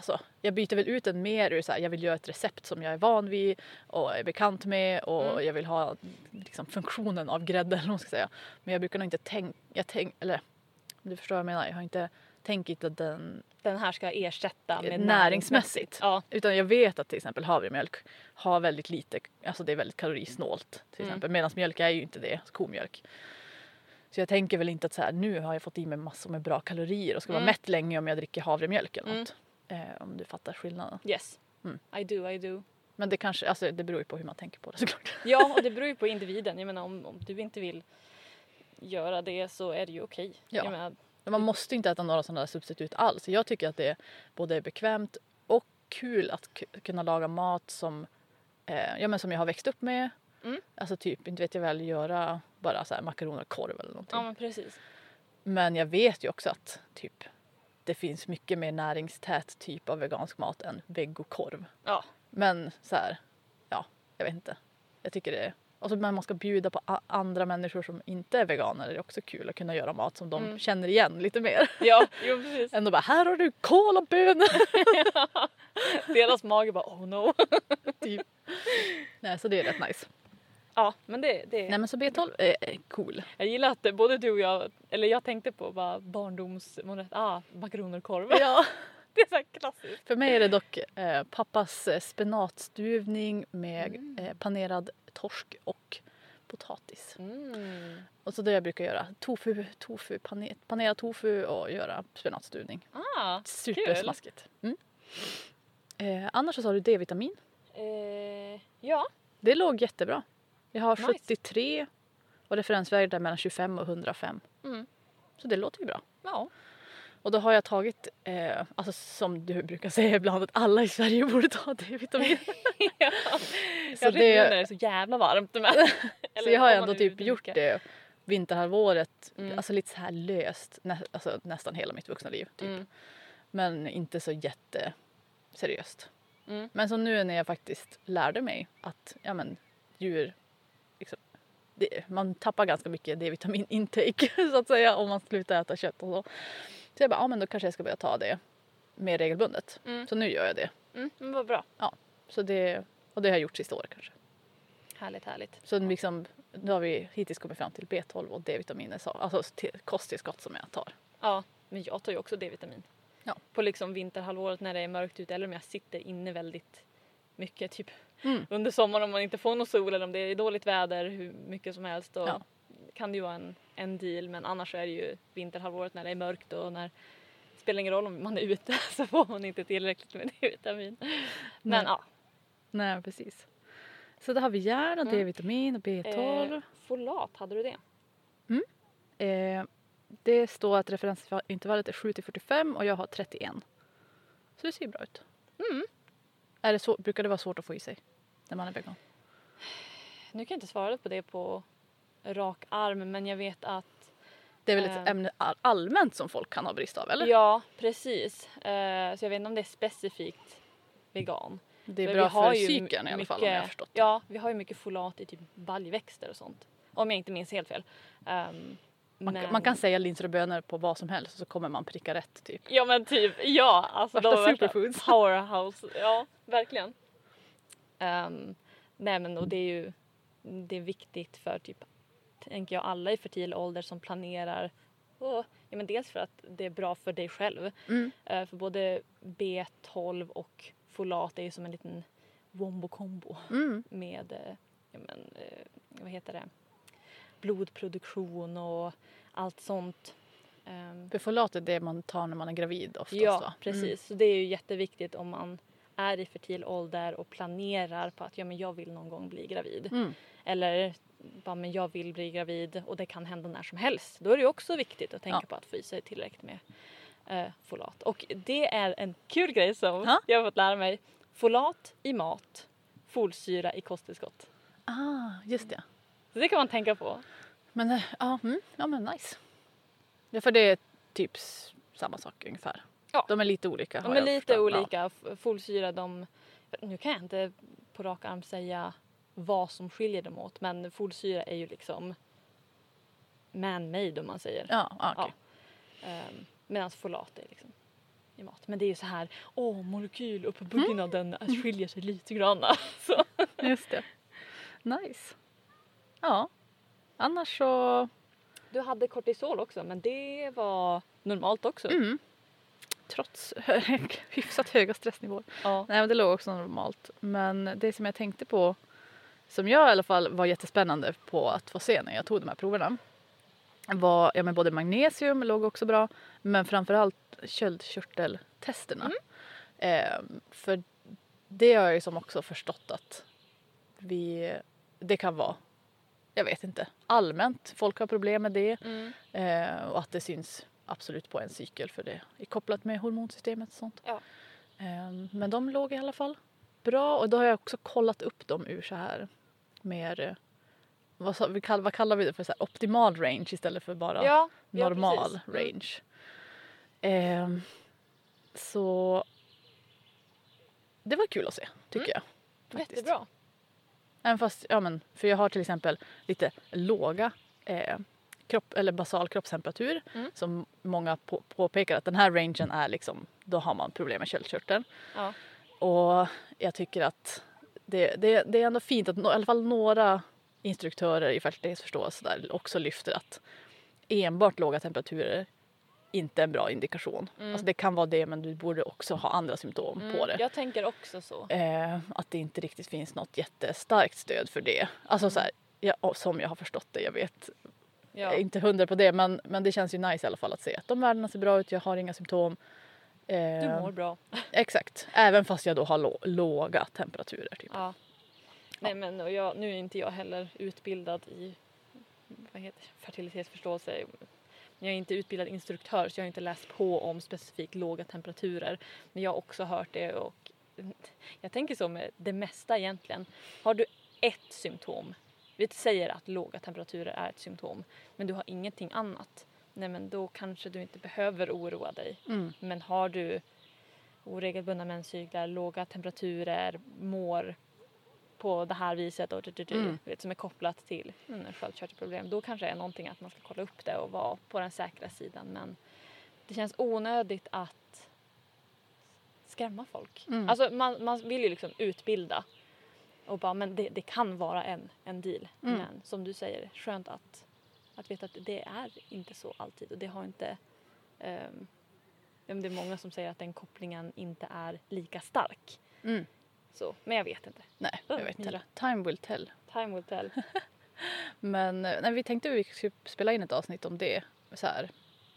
Alltså, jag byter väl ut den mer ur så här, jag vill göra ett recept som jag är van vid och är bekant med och Mm. jag vill ha liksom, funktionen av grädde [laughs] eller vad man ska säga. Men jag brukar nog inte tänka, jag tänk, eller du förstår vad jag menar, jag har inte tänkt att den Den här ska ersätta med näringsmässigt. Ja, Utan jag vet att till exempel havremjölk har väldigt lite, alltså det är väldigt kalorisnålt till Mm. exempel. Medan mjölk är ju inte det, alltså komjölk. Så jag tänker väl inte att så här, nu har jag fått i mig massor med bra kalorier och ska vara Mm. mätt länge om jag dricker havremjölk eller Mm. Eh, om du fattar skillnaden. yes. Mm. I do, I do. Men det kanske, alltså det beror ju på hur man tänker på det såklart. Ja, och [laughs] det beror ju på individen. Jag menar om, om du inte vill göra det så är det ju okej. Ja. Jag menar, Men man måste inte äta några sådana där substitut alls. Jag tycker att det både är bekvämt och kul att kunna laga mat som, eh, ja, men som jag har växt upp med. Mm. Alltså typ, inte vet jag väl, göra bara så här makaroner och korv eller någonting. ja men precis. Men jag vet ju också att typ det finns mycket mer näringstät typ av vegansk mat än vegokorv. Ja. Men så här, ja, jag vet inte. Jag tycker det är... Och så när man ska bjuda på andra människor som inte är veganer är det också kul att kunna göra mat som de Mm. känner igen lite mer. Ja, jo [laughs] precis. Än att bara, här har du kål och bönor! Deras mage bara oh no. typ. Nej, så det är rätt nice. Ja, men det, det Nej men så B12 är är cool. Jag gillar att både du och jag, eller jag tänkte på bara barndomsmålet, ah, makaroner och korv. Ja. [laughs] Det är så här klassiskt. För mig är det dock eh, pappas eh, spenatstuvning med Mm. eh, panerad torsk och potatis. Mm. Och så det jag brukar göra. Tofu, tofu, pane, panerad tofu och göra spenatstuvning. Ah, Supersmaskigt. Mm. Eh, annars så har du D-vitamin. eh, ja. Det låg jättebra. Jag har Nice. 73 och referensvärdet är mellan 25 och 105. Mm. Så det låter ju bra. Ja. Och då har jag tagit, eh, alltså som du brukar [laughs] säga ibland, att alla i Sverige borde ta D-vitamin. [laughs] ja. [laughs] Så Jag det... när det är så jävla varmt med. Så jag har ändå typ gjort det vinterhalvåret, Mm. alltså lite så här löst, nä, alltså nästan hela mitt vuxna liv. Typ. Mm. Men inte så jätte seriöst. Mm. Men så nu när jag faktiskt lärde mig att ja, men, djur, liksom, det, man tappar ganska mycket D-vitamin intake [laughs] så att säga om man slutar äta kött och så. Så jag bara, ja men då kanske jag ska börja ta det mer regelbundet. Mm. Så nu gör jag det. Mm, men vad bra. Så det, och det har jag gjort sista året kanske. Härligt, härligt. Så liksom, nu har vi hittills kommit fram till B12 och D-vitaminer, så- alltså till- kosttillskott som jag tar. Ja, Men jag tar ju också D-vitamin. Ja. På liksom vinterhalvåret när det är mörkt ute eller om jag sitter inne väldigt mycket. Typ Mm. under sommaren om man inte får någon sol eller om det är dåligt väder hur mycket som helst. Då Ja. kan det ju vara en, en deal men annars är det ju vinterhalvåret när det är mörkt och när det spelar ingen roll om man är ute [laughs] så får man inte tillräckligt med D-vitamin. Men Nej. ja. Nej, precis. Så då har vi järn och Mm. D-vitamin och B12. Eh, folat, hade du det? Eh, det står att referensintervallet är 7 till 45 och jag har 31. Så det ser ju bra ut. Mm. Är det så, brukar det vara svårt att få i sig när man är vegan? Nu kan jag inte svara på det på rak arm men jag vet att Det är väl ett Ehm. ämne all- allmänt som folk kan ha brist av, eller? Ja, precis. Eh, så jag vet inte om det är specifikt vegan. Det är För bra för psyken i alla fall om jag har förstått det. Ja, vi har ju mycket folat i typ baljväxter och sånt. Om jag inte minns helt fel. Ehm, Man, man kan säga linser och bönor på vad som helst och så kommer man pricka rätt typ. Ja men typ, ja. Alltså Värsta de är superfoods. [laughs] powerhouse. Ja, verkligen. Um, nej men och det är ju det är viktigt för typ, tänker jag, alla i fertil ålder som planerar. Och, ja, men dels för att det är bra för dig själv. Mm. Eh, för både B12 och folat är ju som en liten wombo combo Mm. med eh, ja, men, eh, vad heter det? Blodproduktion och allt sånt. Ehm, För folat är det man tar när man är gravid oftast Ja, va? precis. Mm. Så det är ju jätteviktigt om man är i fertil ålder och planerar på att ja, men jag vill någon gång bli gravid. Mm. Eller bara, men jag vill bli gravid och det kan hända när som helst. Då är det också viktigt att tänka Ja. på att få i sig tillräckligt med eh, folat. Och det är en kul grej som Ja. jag har fått lära mig. Folat i mat, folsyra i kosttillskott. Ah, just det. Så det kan man tänka på. Men, eh, ja, mm, ja men nice. Ja, för det är typ samma sak ungefär. Ja. De är lite olika. De är lite förstått. Ja. olika. F- Folsyra, de... Nu kan jag inte på rak arm säga vad som skiljer dem åt men folsyra är ju liksom man-made om man säger. Ja, ah, okej. Um, Medan folat är liksom i mat. Men det är ju så här, åh molekyluppbyggnaden Mm. skiljer sig lite grann. Så. Just det. Nice. Ja. Annars så... Du hade kortisol också men det var normalt också. Mm. Trots [laughs] hyfsat höga stressnivåer. Ja. Nej men det låg också normalt. Men det som jag tänkte på, som jag i alla fall var jättespännande på att få se när jag tog de här proverna. Var, ja men både magnesium låg också bra, men framförallt köldkörteltesterna. Eh, för det har jag ju som också förstått att vi, det kan vara, jag vet inte, allmänt. Folk har problem med det Mm. eh, och att det syns absolut på en cykel för det är kopplat med hormonsystemet och sånt. Ja. Ehm, Men de låg i alla fall bra och då har jag också kollat upp dem ur så här mer eh, vad, sa, vi kall, vad kallar vi det för? Så här, optimal range istället för bara Ja, ja, normal precis. Mm. range. Ehm, så det var kul att se tycker jag. faktiskt. Jättebra. Även fast, ja men, för jag har till exempel lite låga eh, kropp, eller basal kroppstemperatur Mm. som många på, påpekar att den här rangen är liksom, då har man problem med köldkörteln. Ja. Och jag tycker att det, det, det är ändå fint att nå, i alla fall några instruktörer i fertilitetsförståelse där också lyfter att enbart låga temperaturer inte en bra indikation. Mm. Alltså det kan vara det men du borde också ha andra symptom Mm, på det. Jag tänker också så. Eh, att det inte riktigt finns något jättestarkt stöd för det. Alltså så här, ja, och som jag har förstått det, jag vet Ja. jag är inte hundra på det men, men det känns ju nice i alla fall att se att de värdena ser bra ut, jag har inga symptom. Eh, Du mår bra. [laughs] Exakt, även fast jag då har lå- låga temperaturer. Typ. Ja. Nej men jag, nu är inte jag heller utbildad i vad heter, fertilitetsförståelse. Jag är inte utbildad instruktör så jag har inte läst på om specifikt låga temperaturer. Men jag har också hört det och jag tänker så med det mesta egentligen. Har du ett symptom, vi säger att låga temperaturer är ett symptom, men du har ingenting annat. Nej men då kanske du inte behöver oroa dig. Mm. Men har du oregelbundna menscyklar, låga temperaturer, mår på det här viset och du, du, du, Mm. vet, som är kopplat till mm, sköldkörtelproblem, då kanske det är någonting att man ska kolla upp det och vara på den säkra sidan. Men det känns onödigt att skrämma folk. Mm. Alltså man, man vill ju liksom utbilda och bara, men det, det kan vara en, en deal. Mm. Men som du säger, skönt att, att veta att det är inte så alltid och det har inte men det är många som säger att den kopplingen inte är lika stark. Mm. Så, men jag vet inte. Nej, jag vet inte. Time will tell. Time will tell. [laughs] Men eh, nej, vi tänkte att vi skulle spela in ett avsnitt om det. Så här,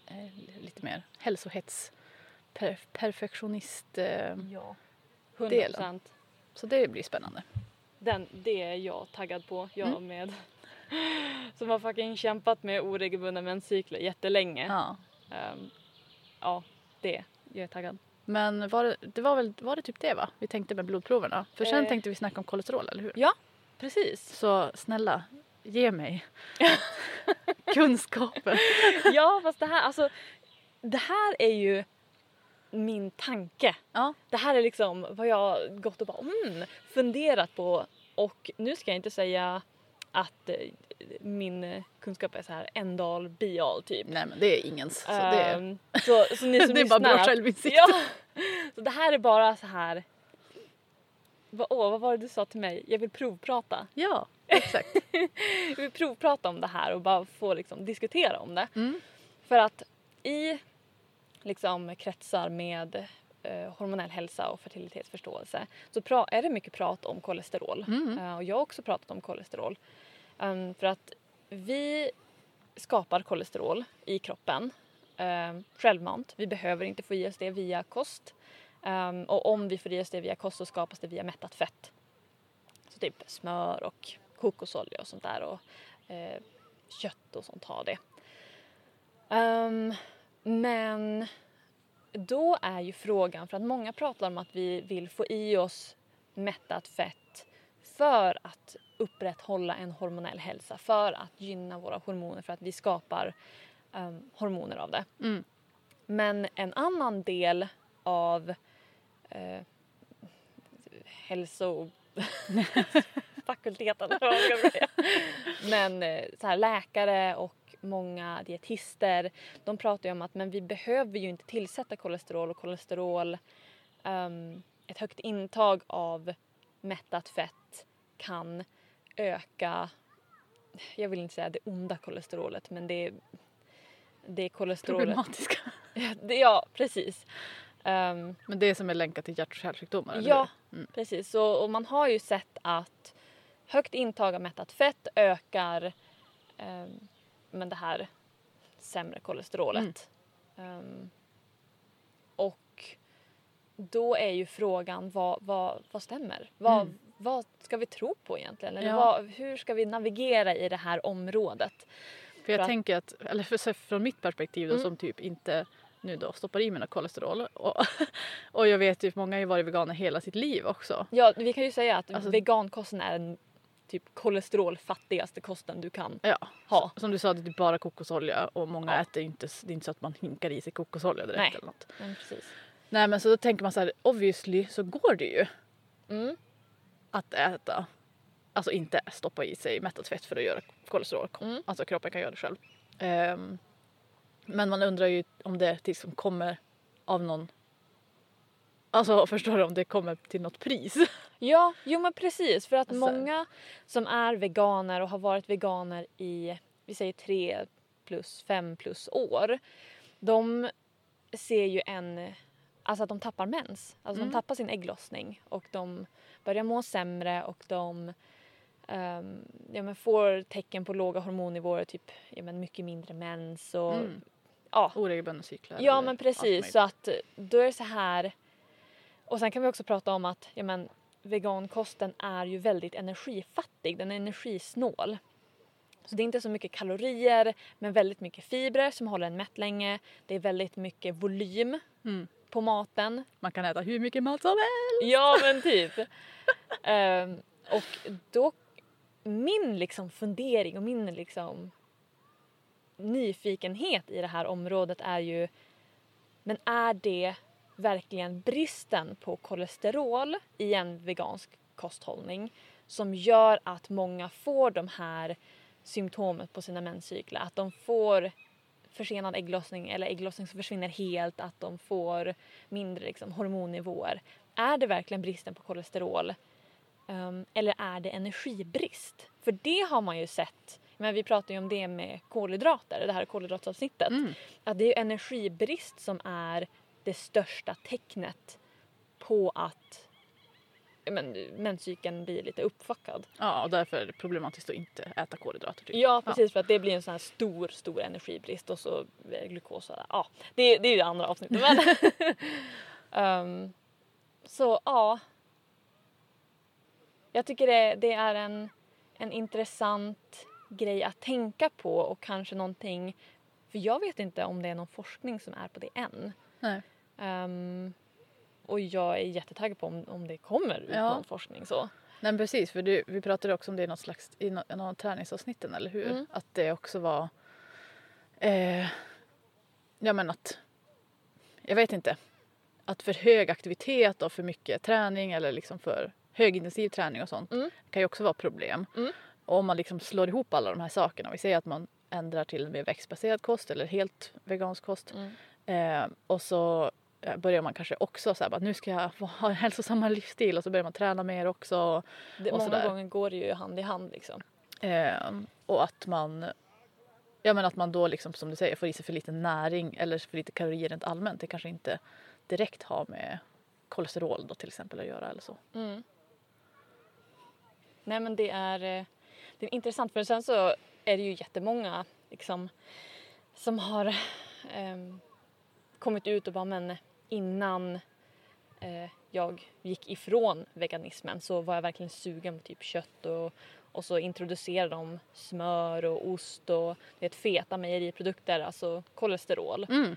eh, lite mer hälsohets, per, perfektionist. Eh, ja. 100 Delen. procent. så det blir spännande. Den, det är jag taggad på. Jag Mm. med. [laughs] Som har fucking kämpat med oregelbundna menscykler jättelänge. Ja. Ehm, ja, det. Jag är taggad. Men var det, det var väl var det typ det va? Vi tänkte med blodproverna. För sen Eh. tänkte vi snacka om kolesterol, eller hur? Ja, precis. Så snälla, ge mig [laughs] kunskapen. [laughs] ja, fast det här, alltså, det här är ju min tanke. Ja. Det här är liksom vad jag gått och bara mm, funderat på och nu ska jag inte säga att eh, min eh, kunskap är så här en all be all typ. Nej men det är ingens. Så det, är, Ehm, så, så ni [laughs] som det är bara bra självinsikt. Ja, så det här är bara så här. Va, åh, vad var det du sa till mig? Jag vill provprata. Ja, exakt. [laughs] Jag vill provprata om det här och bara få liksom, diskutera om det. Mm. För att i liksom, kretsar med hormonell hälsa och fertilitetsförståelse så är det mycket prat om kolesterol. Mm. Eh, och jag har också pratat om kolesterol. Ehm, för att vi skapar kolesterol i kroppen um, självmant. Vi behöver inte få i oss det via kost. Ehm, och om vi får i oss det via kost så skapas det via mättat fett. Så typ smör och kokosolja och sånt där och eh, kött och sånt har det. Ehm, men då är ju frågan, för att många pratar om att vi vill få i oss mättat fett för att upprätthålla en hormonell hälsa, för att gynna våra hormoner, för att vi skapar ehm, hormoner av det. Mm. Men en annan del av eh, hälsofakulteten, [laughs] [laughs] eller vad man ska säga. men eh, så här, läkare och många dietister de pratar ju om att men vi behöver ju inte tillsätta kolesterol och kolesterol ehm, ett högt intag av mättat fett kan öka jag vill inte säga det onda kolesterolet men det är, det kolesterolet Problematiska. [laughs] det, ja, precis. Ehm, Men det som är länkat till hjärt och kärlsjukdomar, ja? Mm. precis. Så, och man har ju sett att högt intag av mättat fett ökar ehm, men det här sämre kolesterolet. Ehm, och då är ju frågan vad, vad, vad stämmer? Vad, Mm. vad ska vi tro på egentligen? Eller Ja. vad, hur ska vi navigera i det här området? För jag För att- tänker att, eller för, från mitt perspektiv då, Mm. som typ inte nu då stoppar i mig något kolesterol och, [laughs] och jag vet ju många har ju varit veganer hela sitt liv också. Ja, vi kan ju säga att Alltså- vegankosten är den typ kolesterolfattigaste kosten du kan Ja, ha. som du sa det är typ bara kokosolja och många Ja. äter inte, det är inte så att man hinkar i sig kokosolja direkt Nej. eller något. Men precis. Nej men så då tänker man så här, obviously så går det ju Mm. att äta, alltså inte stoppa i sig mättat fett för att göra kolesterol. Mm. Alltså kroppen kan göra det själv. Ehm, men man undrar ju om det liksom kommer av någon, alltså förstår du om det kommer till något pris? [laughs] Ja, jo men precis. För att Alltså- många som är veganer och har varit veganer i, vi säger tre plus fem plus år. De ser ju en, alltså att de tappar mens. Alltså Mm. de tappar sin ägglossning och de börjar må sämre och de ehm, ja, men får tecken på låga hormonnivåer, typ ja, men mycket mindre mens och Mm. ja, Oregelbundna cyklar. Ja men precis så att då är det så här och sen kan vi också prata om att ja, men, vegankosten är ju väldigt energifattig, den är energisnål. Så det är inte så mycket kalorier men väldigt mycket fibrer som håller en mätt länge. Det är väldigt mycket volym Mm. på maten. Man kan äta hur mycket mat som helst. Ja men typ. [laughs] Ehm, och då, min liksom fundering och min liksom nyfikenhet i det här området är ju men är det verkligen bristen på kolesterol i en vegansk kosthållning som gör att många får de här symptomen på sina menscykler? Att de får försenad ägglossning eller ägglossning som försvinner helt, att de får mindre liksom, hormonnivåer. Är det verkligen bristen på kolesterol? Ehm, eller är det energibrist? För det har man ju sett Men vi pratar ju om det med kolhydrater, det här kolhydratsavsnittet. Mm. Att det är energibrist som är det största tecknet på att ja, men, menscykeln blir lite uppfuckad. Ja, och därför är det problematiskt att inte äta kolhydrater. Typ. Ja precis för att det blir en sån här stor, stor energibrist och så eh, glukos och ja, det, det är ju det andra avsnittet. Men [laughs] Ehm, så ja. Jag tycker det, det är en, en intressant grej att tänka på och kanske någonting, för jag vet inte om det är någon forskning som är på det än. Nej. Ehm, och jag är jättetaggad på om, om det kommer ut Ja. någon forskning så. Nej men precis, för du, vi pratade också om det i något slags i nå- någon av träningsavsnitten, eller hur? Mm. Att det också var... Eh, ja men att... Jag vet inte. Att för hög aktivitet och för mycket träning eller liksom för högintensiv träning och sånt Mm. kan ju också vara problem. Mm. Och om man liksom slår ihop alla de här sakerna, vi säger att man ändrar till en mer växtbaserad kost eller helt vegansk kost Mm. Eh, och så börjar man kanske också så här, bara, nu ska jag ha en hälsosammare livsstil och så börjar man träna mer också. Det, Och många gånger går det ju hand i hand liksom. Eh, och att man, ja, men att man då liksom, som du säger får i sig för lite näring eller för lite kalorier rent allmänt. Det kanske inte direkt har med kolesterol då till exempel att göra eller så. Mm. Nej men det är, eh, det är intressant för sen så är det ju jättemånga liksom, som har ehm, kommit ut och bara men innan eh, jag gick ifrån veganismen så var jag verkligen sugen på typ kött och, och så introducerade de smör och ost och det feta mejeriprodukter, alltså kolesterol. Mm.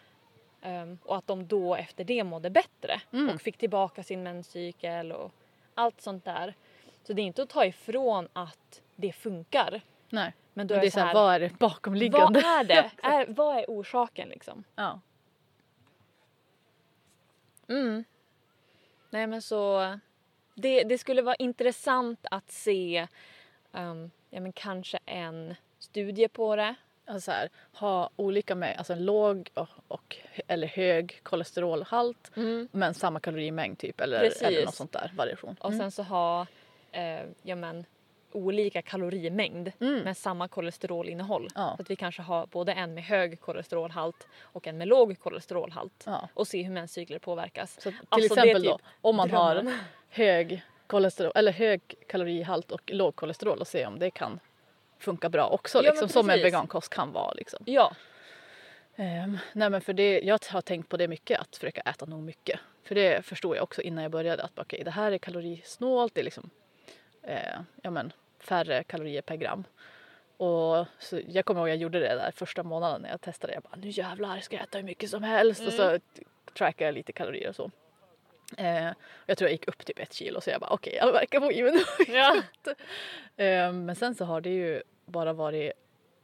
Ehm, och att de då efter det mådde bättre Mm. och fick tillbaka sin menscykel och allt sånt där. Så det är inte att ta ifrån att det funkar. Nej, Men då är det är så här, vad är det bakomliggande? vad är det? [laughs] är, vad är orsaken liksom? Ja. Mm. Nej men så det, det skulle vara intressant att se ehm, ja, men kanske en studie på det. Alltså så här, ha olika med, alltså en låg och, och, eller hög kolesterolhalt men samma kalorimängd typ eller, Precis. eller något sånt där variation. Och sen så ha eh, ja, men, olika kalorimängd Mm. med samma kolesterolinnehåll. Ja. Så att vi kanske har både en med hög kolesterolhalt och en med låg kolesterolhalt. Ja. Och se hur menscykler påverkas. Så till Alltså, exempel typ då om man drömmen. har hög kolesterol eller hög kalorihalt och låg kolesterol och se om det kan funka bra också Ja, liksom, som en vegankost kan vara liksom. Ja, Ehm, nej men för det, jag har tänkt på det mycket att försöka äta nog mycket. För det förstod jag också innan jag började att okej det här är kalorisnålt, det är liksom eh, ja men färre kalorier per gram. Och så jag kommer ihåg jag gjorde det där första månaden när jag testade. Jag bara nu jävlar ska jag äta hur mycket som helst och så trackade jag lite kalorier och så. Eh, jag tror jag gick upp typ ett kilo så jag bara okej jag verkar på even ja. [laughs] Eh, Men sen så har det ju bara varit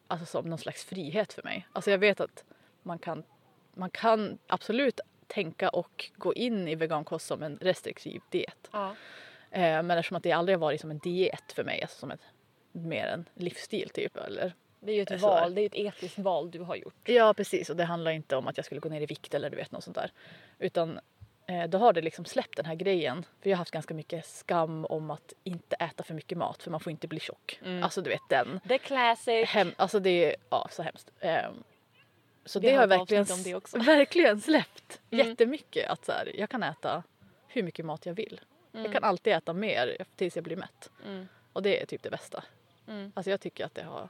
alltså, som någon slags frihet för mig. Alltså jag vet att man kan, man kan absolut tänka och gå in i vegankost som en restriktiv diet. ja. Eh, Men eftersom att det aldrig har varit som en diet för mig, alltså som ett, mer en livsstil typ. Eller, Det är ju ett är val, det är ett etiskt val du har gjort. ja precis och det handlar inte om att jag skulle gå ner i vikt eller du vet något sånt där. Utan eh, då har det liksom släppt den här grejen. För jag har haft ganska mycket skam om att inte äta för mycket mat för man får inte bli tjock. Mm. Alltså du vet den. The classic. Hem, alltså det är ja, så hemskt. Ehm, så Vi det har har verkligen, det [laughs] verkligen släppt Mm. jättemycket. Att så här, jag kan äta hur mycket mat jag vill. Jag kan alltid äta mer tills jag blir mätt. Mm. Och det är typ det bästa. Mm. Alltså jag tycker att det har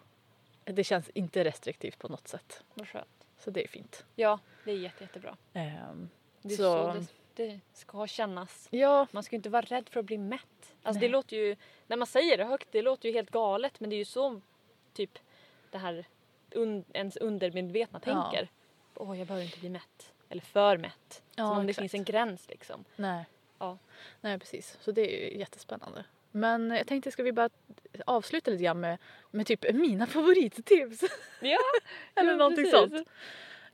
det känns inte restriktivt på något sätt. Vad skönt. Så det är fint. Ja, det är jätte, jättebra. Ehm, Det är Så- så, det, det ska kännas. ja, Man ska inte vara rädd för att bli mätt. Alltså Nej. det låter ju, när man säger det högt, det låter ju helt galet men det är ju så typ det här un, ens undermedvetna tänker. Åh, jag behöver inte bli mätt. Eller för mätt. Ja, Som om det exakt. finns en gräns liksom. nej. Ja. Nej precis, så det är ju jättespännande. Men jag tänkte ska vi bara avsluta lite grann med, med typ mina [laughs] favorittips. Ja, [laughs] Eller ja, någonting precis. sånt.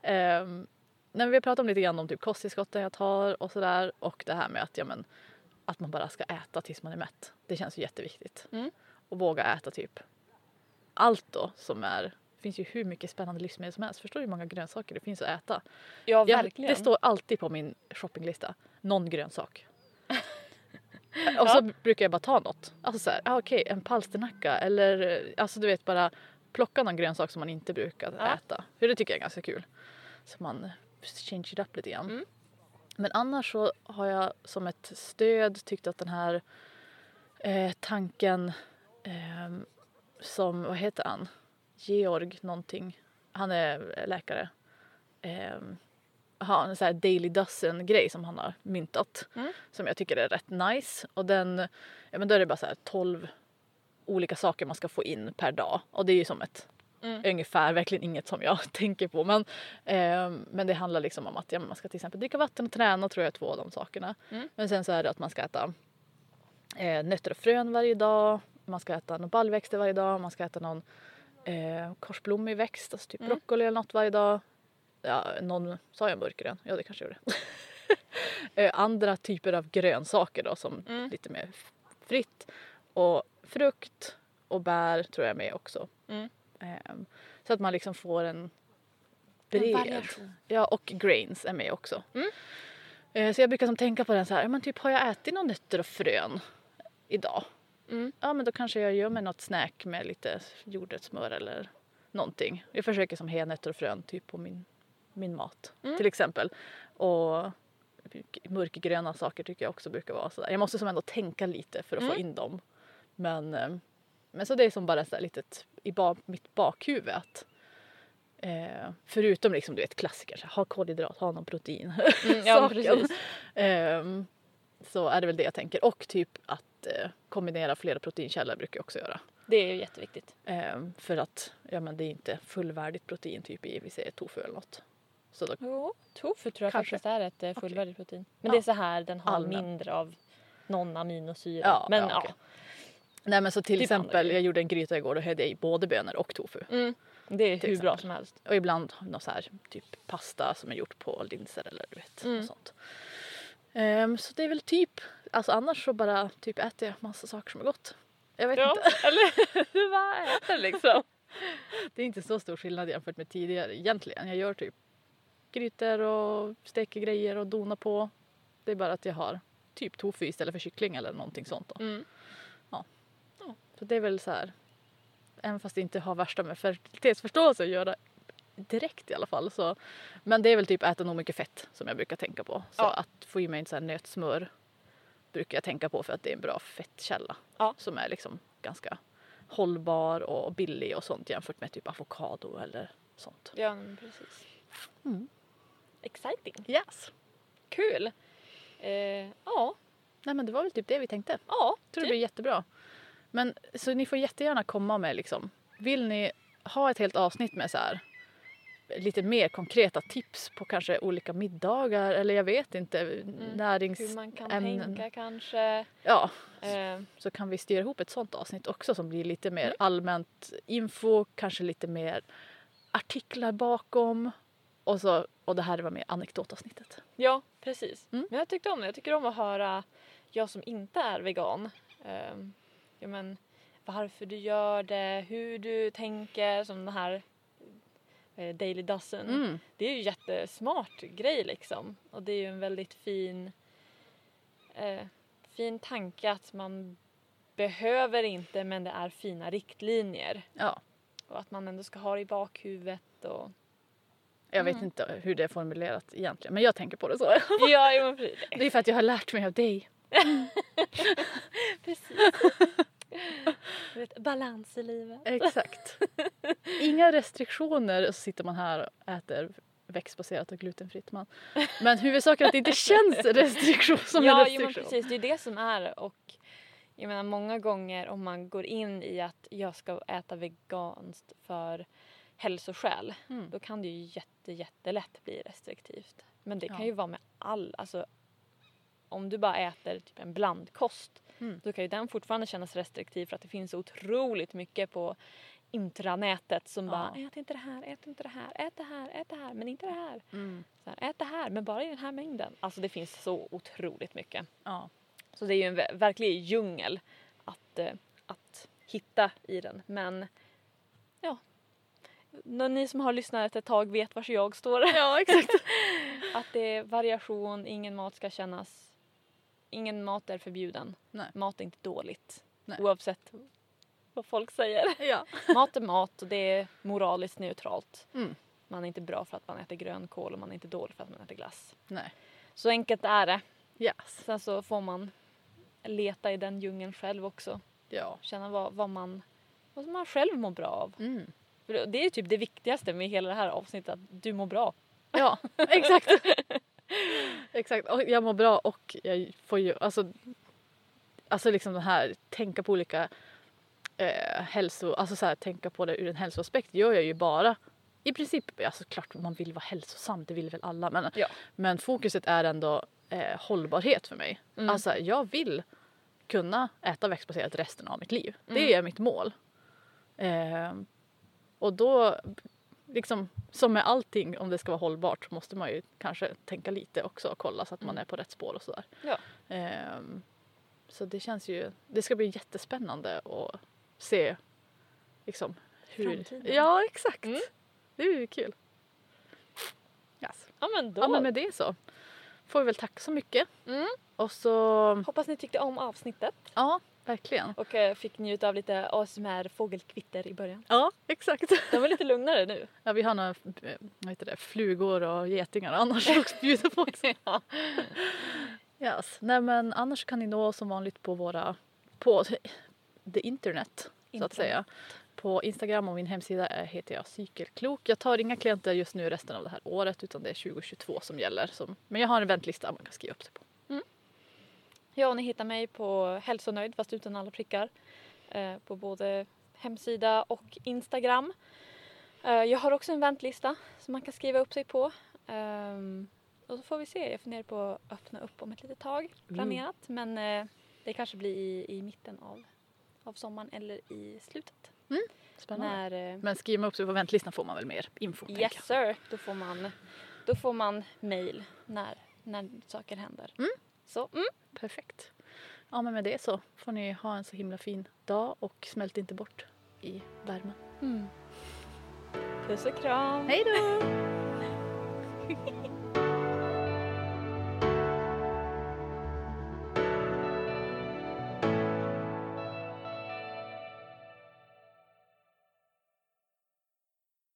Um, när vi har pratat om lite grann om typ kosttillskotten jag tar och sådär och det här med att, ja, men, att man bara ska äta tills man är mätt. Det känns ju jätteviktigt. Mm. Och våga äta typ allt då som är det finns ju hur mycket spännande livsmedel som helst. Förstår du hur många grönsaker det finns att äta? Ja, Jag, verkligen. det står alltid på min shoppinglista. Någon grönsak. Och så brukar jag bara ta något. Alltså såhär, ah, okej en palsternacka eller eh, alltså du vet bara plocka någon grönsak som man inte brukar Ja. äta. För det tycker jag är ganska kul. Så man change it up lite grann. Mm. Men annars så har jag som ett stöd tyckt att den här eh, tanken ehm, som, vad heter han? Georg någonting. Han är läkare. Um, har en sån här daily dozen grej som han har myntat. Mm. Som jag tycker är rätt nice. Och den, ja men då är det bara så här 12 olika saker man ska få in per dag. Och det är ju som ett Mm. ungefär, verkligen inget som jag [laughs] tänker på. Men, ehm, men det handlar liksom om att ja, man ska till exempel dricka vatten och träna tror jag är två av de sakerna. Mm. Men sen så är det att man ska äta eh, nötter och frön varje dag. Man ska äta någon baljväxter varje dag. Man ska äta någon eh, korsblommig växt, alltså typ Mm. broccoli eller något varje dag. Ja, någon, sa jag mörkgrön? Ja det kanske jag gjorde. [laughs] eh, andra typer av grönsaker då som Mm. lite mer fritt. Och frukt och bär tror jag är med också. Mm. Ehm, så att man liksom får en En bred. variation. Ja, och grains är med också. Mm. Eh, Så jag brukar som tänka på den så här, men typ har jag ätit någon nötter och frön idag? Mm. Ja men då kanske jag gör mig något snack med lite jordnötssmör eller någonting. Jag försöker som ha nötter och frön typ på min, min mat Mm. till exempel. Och mörkgröna saker tycker jag också brukar vara sådär. Jag måste som ändå tänka lite för att få Mm. in dem. Men, eh, men så det är som bara så här litet i ba, mitt bakhuvud att eh, förutom liksom du vet klassiker, så ha kolhydrat, ha någon protein. [laughs] Mm, ja. Ehm, så är det väl det jag tänker. Och typ att eh, kombinera flera proteinkällor brukar jag också göra. Det är ju jätteviktigt. Ehm, för att ja, men det är inte fullvärdigt protein typ i vi säger tofu eller något. Så då, Jo, tofu tror jag Kanske. faktiskt är ett eh, fullvärdigt protein. Men Ja. det är så här, den har Allmän. mindre av någon aminosyra. Ja, Men ja, okej. nej men så till Typ exempel jag gjorde en gryta igår då hade i både bönor och tofu. Mm, det är hur bra som helst. Och ibland något så här typ pasta som är gjort på linser eller du vet Mm. sånt. Ehm, så det är väl typ, alltså annars så bara typ äter jag massa saker som är gott. Jag vet Ja, inte. [laughs] eller [laughs] vad äter liksom? Det är inte så stor skillnad jämfört med tidigare egentligen. Jag gör typ grytor och steker grejer och donar på. Det är bara att jag har typ tofu istället för kyckling eller någonting sånt. Då. Mm. Så det är väl så här, även fast det inte har värsta med fertilitetsförståelse att göra direkt i alla fall. Så, men det är väl typ äta nog mycket fett som jag brukar tänka på. Så Ja. att få i mig en sån här nötsmör brukar jag tänka på för att det är en bra fettkälla. Ja. Som är liksom ganska hållbar och billig och sånt jämfört med typ avokado eller sånt. Ja, precis. Mm. Exciting. Yes. Kul. Eh, ja, Nej men det var väl typ det vi tänkte. ja. Jag tror det typ. blir jättebra. Men så ni får jättegärna komma med liksom, vill ni ha ett helt avsnitt med så här lite mer konkreta tips på kanske olika middagar eller jag vet inte närings... Hur man kan ämnen. tänka kanske. Ja, Eh, så kan vi styra ihop ett sånt avsnitt också som blir lite mer Mm. allmänt info, kanske lite mer artiklar bakom och så och det här var mer anekdotavsnittet. ja, precis. Mm. Men jag tyckte om det. Jag tycker om att höra, jag som inte är vegan, eh, ja, men, varför du gör det, hur du tänker, som den här eh, Daily Dozen. Mm. Det är ju jättesmart grej liksom. Och det är ju en väldigt fin, eh, fin tanke att man behöver inte men det är fina riktlinjer. Ja, Och att man ändå ska ha det i bakhuvudet och... jag vet Mm. inte hur det är formulerat egentligen men jag tänker på det så. [laughs] Ja, jo, men precis. Det är för att jag har lärt mig av dig. [laughs] precis. Vet, [laughs] balans i livet. Exakt. Inga restriktioner och så sitter man här och äter växtbaserat och glutenfritt. Man. Men huvudsaken är att det inte känns restriktion som ja, en restriktion. precis. Det är det som är och jag menar många gånger om man går in i att jag ska äta veganskt för hälsoskäl Mm. då kan det ju jätte, jättelätt bli restriktivt. Men det kan Ja. ju vara med all, alltså om du bara äter typ en blandkost Mm. då kan ju den fortfarande kännas restriktiv för att det finns otroligt mycket på intranätet som Ja. bara ät inte det här, ät inte det här, ät det här, ät det här, men inte det här. Mm. Så här, ät det här, men bara i den här mängden. Alltså det finns så otroligt mycket. Ja. Så det är ju en ver- verklig djungel att, eh, att hitta i den. Men ja, ni som har lyssnat ett tag vet var jag står. ja, [laughs] exakt. Att det är variation, ingen mat ska kännas... Ingen mat är förbjuden. Nej. Mat är inte dåligt. Nej. Oavsett vad folk säger. Ja. Mat är mat och det är moraliskt neutralt. Mm. Man är inte bra för att man äter grönkål och man är inte dålig för att man äter glass. Nej. Så enkelt är det. Yes. Sen så får man leta i den djungeln själv också. Ja. Känna vad, vad, man, vad man själv mår bra av. Mm. För det- Det är typ det viktigaste med hela det här avsnittet, att du mår bra. Ja, [laughs] exakt. exakt. Och jag mår bra och jag får ju, alltså, alltså liksom det här, tänka på olika eh, hälso, alltså så här, tänka på det ur en hälsoaspekt gör jag ju bara i princip, alltså klart man vill vara hälsosam, det vill väl alla, men, Ja. men fokuset är ändå eh, hållbarhet för mig. Mm. Alltså jag vill kunna äta växtbaserat resten av mitt liv. Det Mm. är mitt mål. Eh, och då, liksom som med allting om det ska vara hållbart måste man ju kanske tänka lite också och kolla så att man Mm. är på rätt spår och sådär. Ja. Ehm, så det känns ju, det ska bli jättespännande att se liksom hur... Framtiden. Ja exakt. Mm. Det blir ju kul. Yes. Ja men då. Ja men med det så får vi väl tacka så mycket. Mm. Och så, Hoppas ni tyckte om avsnittet ja verkligen. och eh, fick njuta av lite ASMR fågelkvitter i början. Ja exakt. [laughs] De är lite lugnare nu. Ja vi har några eh, vad heter det, flugor och getingar annars [laughs] också bjuda på också. Ja. Yes. Nej men annars kan ni nå oss som vanligt på våra, på the internet så att Internet. säga. På Instagram och min hemsida är- heter jag cykelklok. Jag tar inga klienter just nu resten av det här året utan det är 2022 som gäller. Som, men jag har en väntlista man kan skriva upp sig på. Ja, ni hittar mig på hälsonöjd fast utan alla prickar. Eh, på både hemsida och Instagram. Eh, jag har också en väntlista som man kan skriva upp sig på. Ehm, och så får vi se. Jag funderar på att öppna upp om ett litet tag planerat. Men eh, det kanske blir i, i mitten av, av sommaren eller i slutet. Spännande. När, Men skriver man upp sig på väntlistan får man väl mer info. yes sir, då får man, då får man mail när, när saker händer. Mm. Så, mm. Perfekt. Ja men med det så får ni ha en så himla fin dag och smält inte bort i värmen. Puss och kram! Hej då! [laughs]